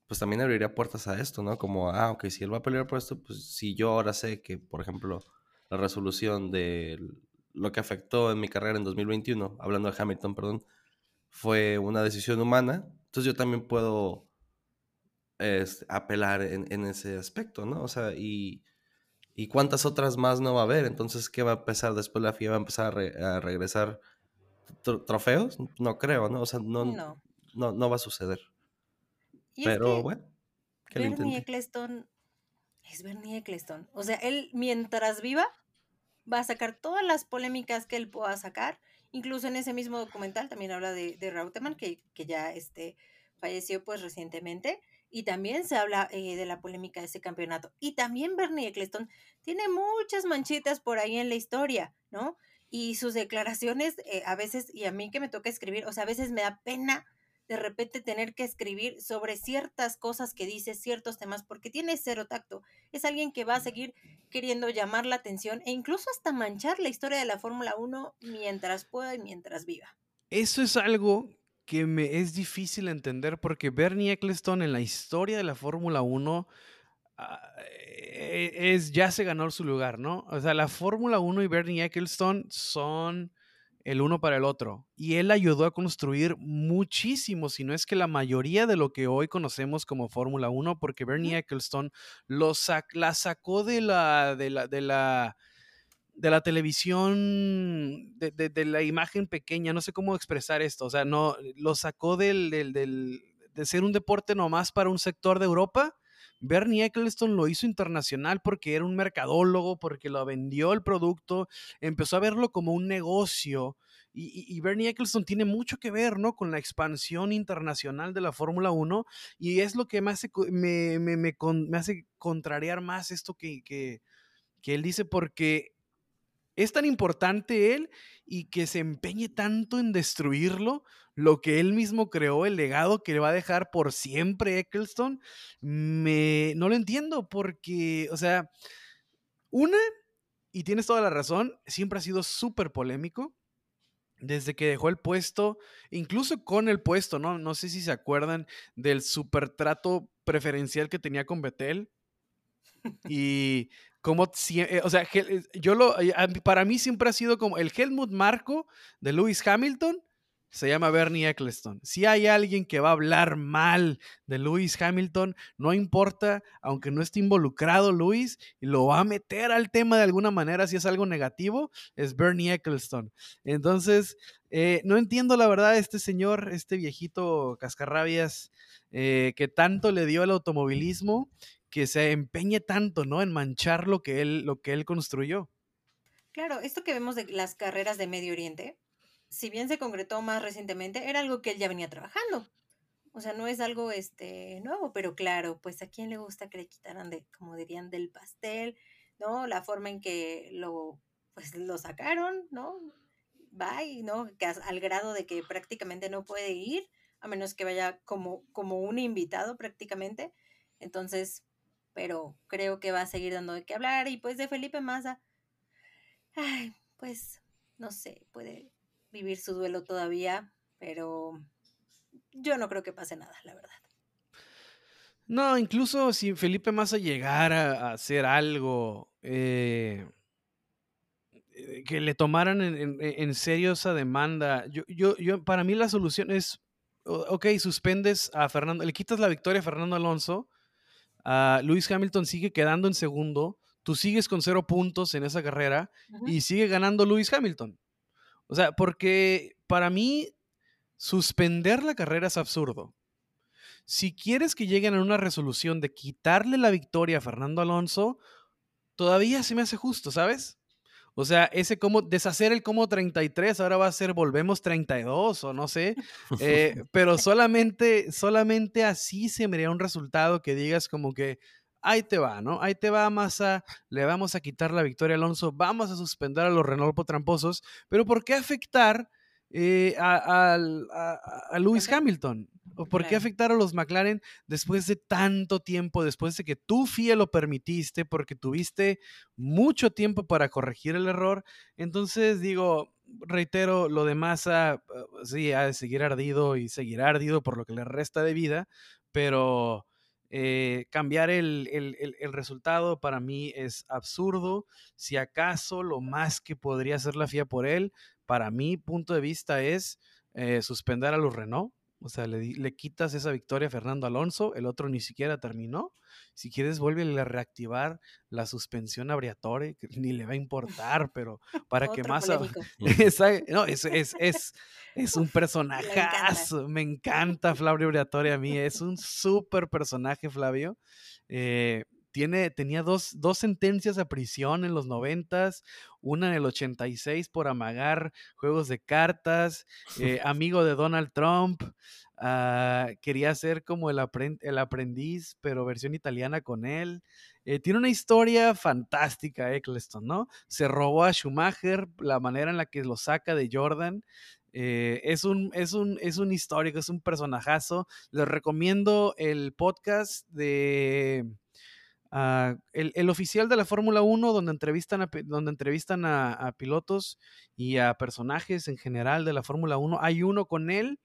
pues también abriría puertas a esto, ¿no? Como, ah, ok, si él va a pelear por esto, pues si yo ahora sé que, por ejemplo, la resolución del lo que afectó en mi carrera en 2021, hablando de Hamilton, perdón, fue una decisión humana. Entonces yo también puedo este, apelar en, ese aspecto, ¿no? O sea, y, y, cuántas otras más no va a haber. Entonces, ¿qué va a empezar después la FIA? ¿Va a empezar a, regresar trofeos? No creo, ¿no? O sea, no, no. no, va a suceder. Pero bueno. Que Bernie Eccleston es Bernie Eccleston. O sea, él mientras viva va a sacar todas las polémicas que él pueda sacar. Incluso en ese mismo documental también habla de, de Rauteman, que, que ya este, falleció pues recientemente. Y también se habla eh, de la polémica de ese campeonato. Y también Bernie Eccleston tiene muchas manchitas por ahí en la historia, ¿no? Y sus declaraciones eh, a veces, y a mí que me toca escribir, o sea, a veces me da pena de repente tener que escribir sobre ciertas cosas que dice, ciertos temas, porque tiene cero tacto. Es alguien que va a seguir queriendo llamar la atención e incluso hasta manchar la historia de la Fórmula 1 mientras pueda y mientras viva. Eso es algo que me es difícil entender porque Bernie Eccleston en la historia de la Fórmula 1 ah, e, es, ya se ganó su lugar, ¿no? O sea, la Fórmula 1 y Bernie Eccleston son el uno para el otro. Y él ayudó a construir muchísimo, si no es que la mayoría de lo que hoy conocemos como Fórmula 1, porque Bernie Eccleston lo la sacó de la, de la, de la, de la televisión, de, de, la imagen pequeña, no sé cómo expresar esto, o sea, no, lo sacó del, del, del, de ser un deporte nomás para un sector de Europa Bernie Eccleston lo hizo internacional porque era un mercadólogo, porque lo vendió el producto, empezó a verlo como un negocio. Y, Bernie Eccleston tiene mucho que ver, ¿no? Con la expansión internacional de la Fórmula 1 y es lo que me hace, me, me, me hace contrariar más esto que, que, que él dice porque es tan importante él y que se empeñe tanto en destruirlo, lo que él mismo creó, el legado que le va a dejar por siempre Eccleston, me, no lo entiendo porque, o sea, una, y tienes toda la razón, siempre ha sido súper polémico. Desde que dejó el puesto, incluso con el puesto, ¿no? No sé si se acuerdan del super trato preferencial que tenía con Betel. Y como, eh, o sea, eh, yo lo, eh, para mí siempre ha sido como el Helmut Marco de Lewis Hamilton, se llama Bernie Eccleston. Si hay alguien que va a hablar mal de Lewis Hamilton, no importa, aunque no esté involucrado Lewis, lo va a meter al tema de alguna manera si es algo negativo, es Bernie Eccleston. Entonces, no entiendo la verdad este señor, este viejito cascarrabias, que tanto le dio al automovilismo que se empeñe tanto, ¿no? En manchar lo que él, lo que él construyó. Claro, esto que vemos de las carreras de Medio Oriente, si bien se concretó más recientemente, era algo que él ya venía trabajando. O sea, no es algo este nuevo, pero claro, pues a quién le gusta que le quitaran de, como dirían, del pastel, ¿no? La forma en que lo, pues lo sacaron, ¿no? Bye, ¿no? Que al grado de que prácticamente no puede ir, a menos que vaya como, como un invitado prácticamente. Entonces, pero creo que va a seguir dando de qué hablar. Y pues de Felipe Massa, ay, pues no sé, puede vivir su duelo todavía. pero yo no creo que pase nada, la verdad. No, incluso si Felipe Massa llegara a hacer algo eh, eh, que le tomaran en, serio esa demanda, yo, yo, yo, para mí la solución es, ok, suspendes a Fernando, le quitas la victoria a Fernando Alonso, a Luis Hamilton sigue quedando en segundo, tú sigues con cero puntos en esa carrera y sigue ganando Luis Hamilton. O sea, porque para mí suspender la carrera es absurdo si quieres que lleguen a una resolución de quitarle la victoria a Fernando Alonso, todavía se me hace justo, ¿sabes? O sea, ese como deshacer el como 33 ahora va a ser volvemos 32 o no sé, eh, pero solamente, solamente así se me haría un resultado que digas como que ahí te va, ¿no? Ahí te va Massa, le vamos a quitar la victoria a Alonso, vamos a suspender a los Renault tramposos, pero ¿por qué afectar eh, a, a, Lewis Hamilton? ¿O por qué afectar a los McLaren después de tanto tiempo, después de que tú, FIA, lo permitiste, porque tuviste mucho tiempo para corregir el error? Entonces, digo, reitero, lo de Massa, ah, sí, ha de seguir ardido y seguirá ardido por lo que le resta de vida, pero eh, cambiar el, el, resultado para mí es absurdo. Si acaso lo más que podría hacer la FIA por él, para mi punto de vista, es eh, suspender a los Renault o sea, le, quitas esa victoria a Fernando Alonso, el otro ni siquiera terminó. Si quieres, vuelve a reactivar la suspensión abriatoria, que ni le va a importar, pero para que más... no, es, es, es, es un personajazo. Me encanta Flavio Abriatoria a mí, es un súper personaje, Flavio. Eh, tiene, tenía dos, dos, sentencias a prisión en los noventas, una en el 86 por amagar juegos de cartas, eh, amigo de Donald Trump, ah, quería ser como el, el, aprendiz, pero versión italiana con él. Eh, tiene una historia fantástica, Eccleston, ¿no? Se robó a Schumacher, la manera en la que lo saca de Jordan. Eh, es, un, es, un, es un histórico, es un personajazo. Les recomiendo el podcast de Ah, el, oficial de la Fórmula 1, donde entrevistan, a, donde entrevistan a, pilotos y a personajes en general de la Fórmula 1. Hay uno con él,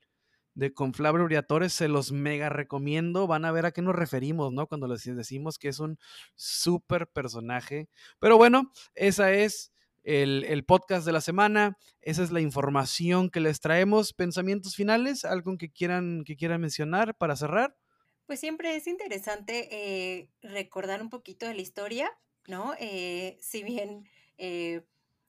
de con Flavio Briatore, se los mega recomiendo. Van a ver a qué nos referimos, ¿no? Cuando les decimos que es un súper personaje. Pero bueno, esa es el, el, podcast de la semana. Esa es la información que les traemos. ¿Pensamientos finales? ¿Algo que quieran, que quieran mencionar para cerrar? Pues siempre es interesante eh, recordar un poquito de la historia, ¿no? Eh, si bien eh,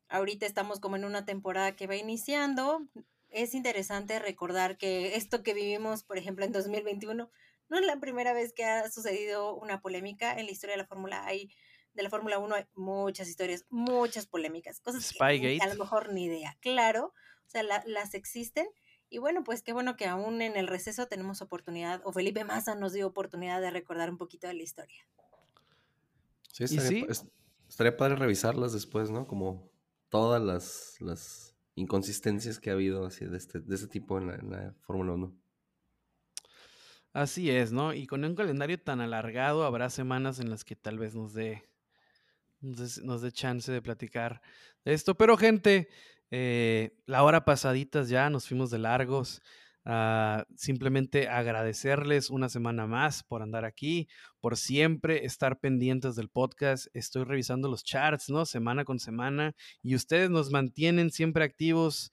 ahorita estamos como en una temporada que va iniciando, es interesante recordar que esto que vivimos, por ejemplo, en 2021, no es la primera vez que ha sucedido una polémica en la historia de la Fórmula hay de la Fórmula 1 hay muchas historias, muchas polémicas, cosas que a lo mejor ni idea, claro, o sea, las existen y bueno, pues qué bueno que aún en el receso tenemos oportunidad, o Felipe Massa nos dio oportunidad de recordar un poquito de la historia. Sí, estaría, estaría padre revisarlas después, ¿no? Como todas las, las inconsistencias que ha habido así de, este, de este tipo en la, Fórmula 1. Así es, ¿no? Y con un calendario tan alargado habrá semanas en las que tal vez nos dé, nos dé, nos dé chance de platicar de esto. Pero gente, eh, la hora pasaditas ya, nos fuimos de largos. Ah, simplemente agradecerles una semana más por andar aquí, por siempre estar pendientes del podcast. Estoy revisando los charts, ¿no? Semana con semana y ustedes nos mantienen siempre activos.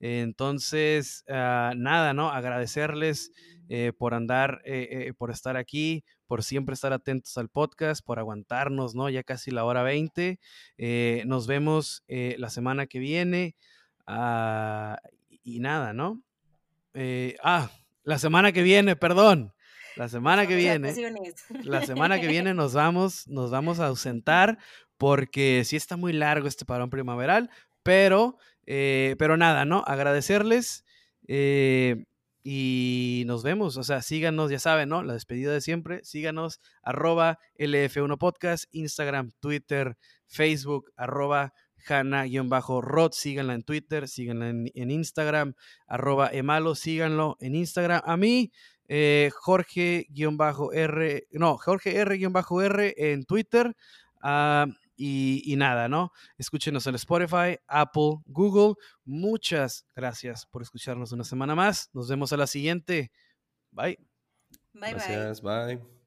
Entonces, ah, nada, ¿no? Agradecerles eh, por andar, eh, por estar aquí, por siempre estar atentos al podcast, por aguantarnos, ¿no? Ya casi la hora 20. Eh, nos vemos eh, la semana que viene. Ah, y nada, ¿no? Eh, ah, la semana que viene, perdón. La semana que viene. La semana que viene nos vamos, nos vamos a ausentar porque sí está muy largo este parón primaveral, pero, pero nada, ¿no? Agradecerles. Y nos vemos, o sea, síganos, ya saben, ¿no? La despedida de siempre, síganos, arroba LF1 Podcast, Instagram, Twitter, Facebook, arroba Hanna-Rod, síganla en Twitter, síganla en, Instagram, arroba Emalo, síganlo en Instagram. A mí, eh, Jorge-R, no, Jorge R-R en Twitter. Ah, Y, y nada, ¿no? Escúchenos en Spotify, Apple, Google. Muchas gracias por escucharnos una semana más. Nos vemos a la siguiente. Bye. Bye bye. Gracias, bye.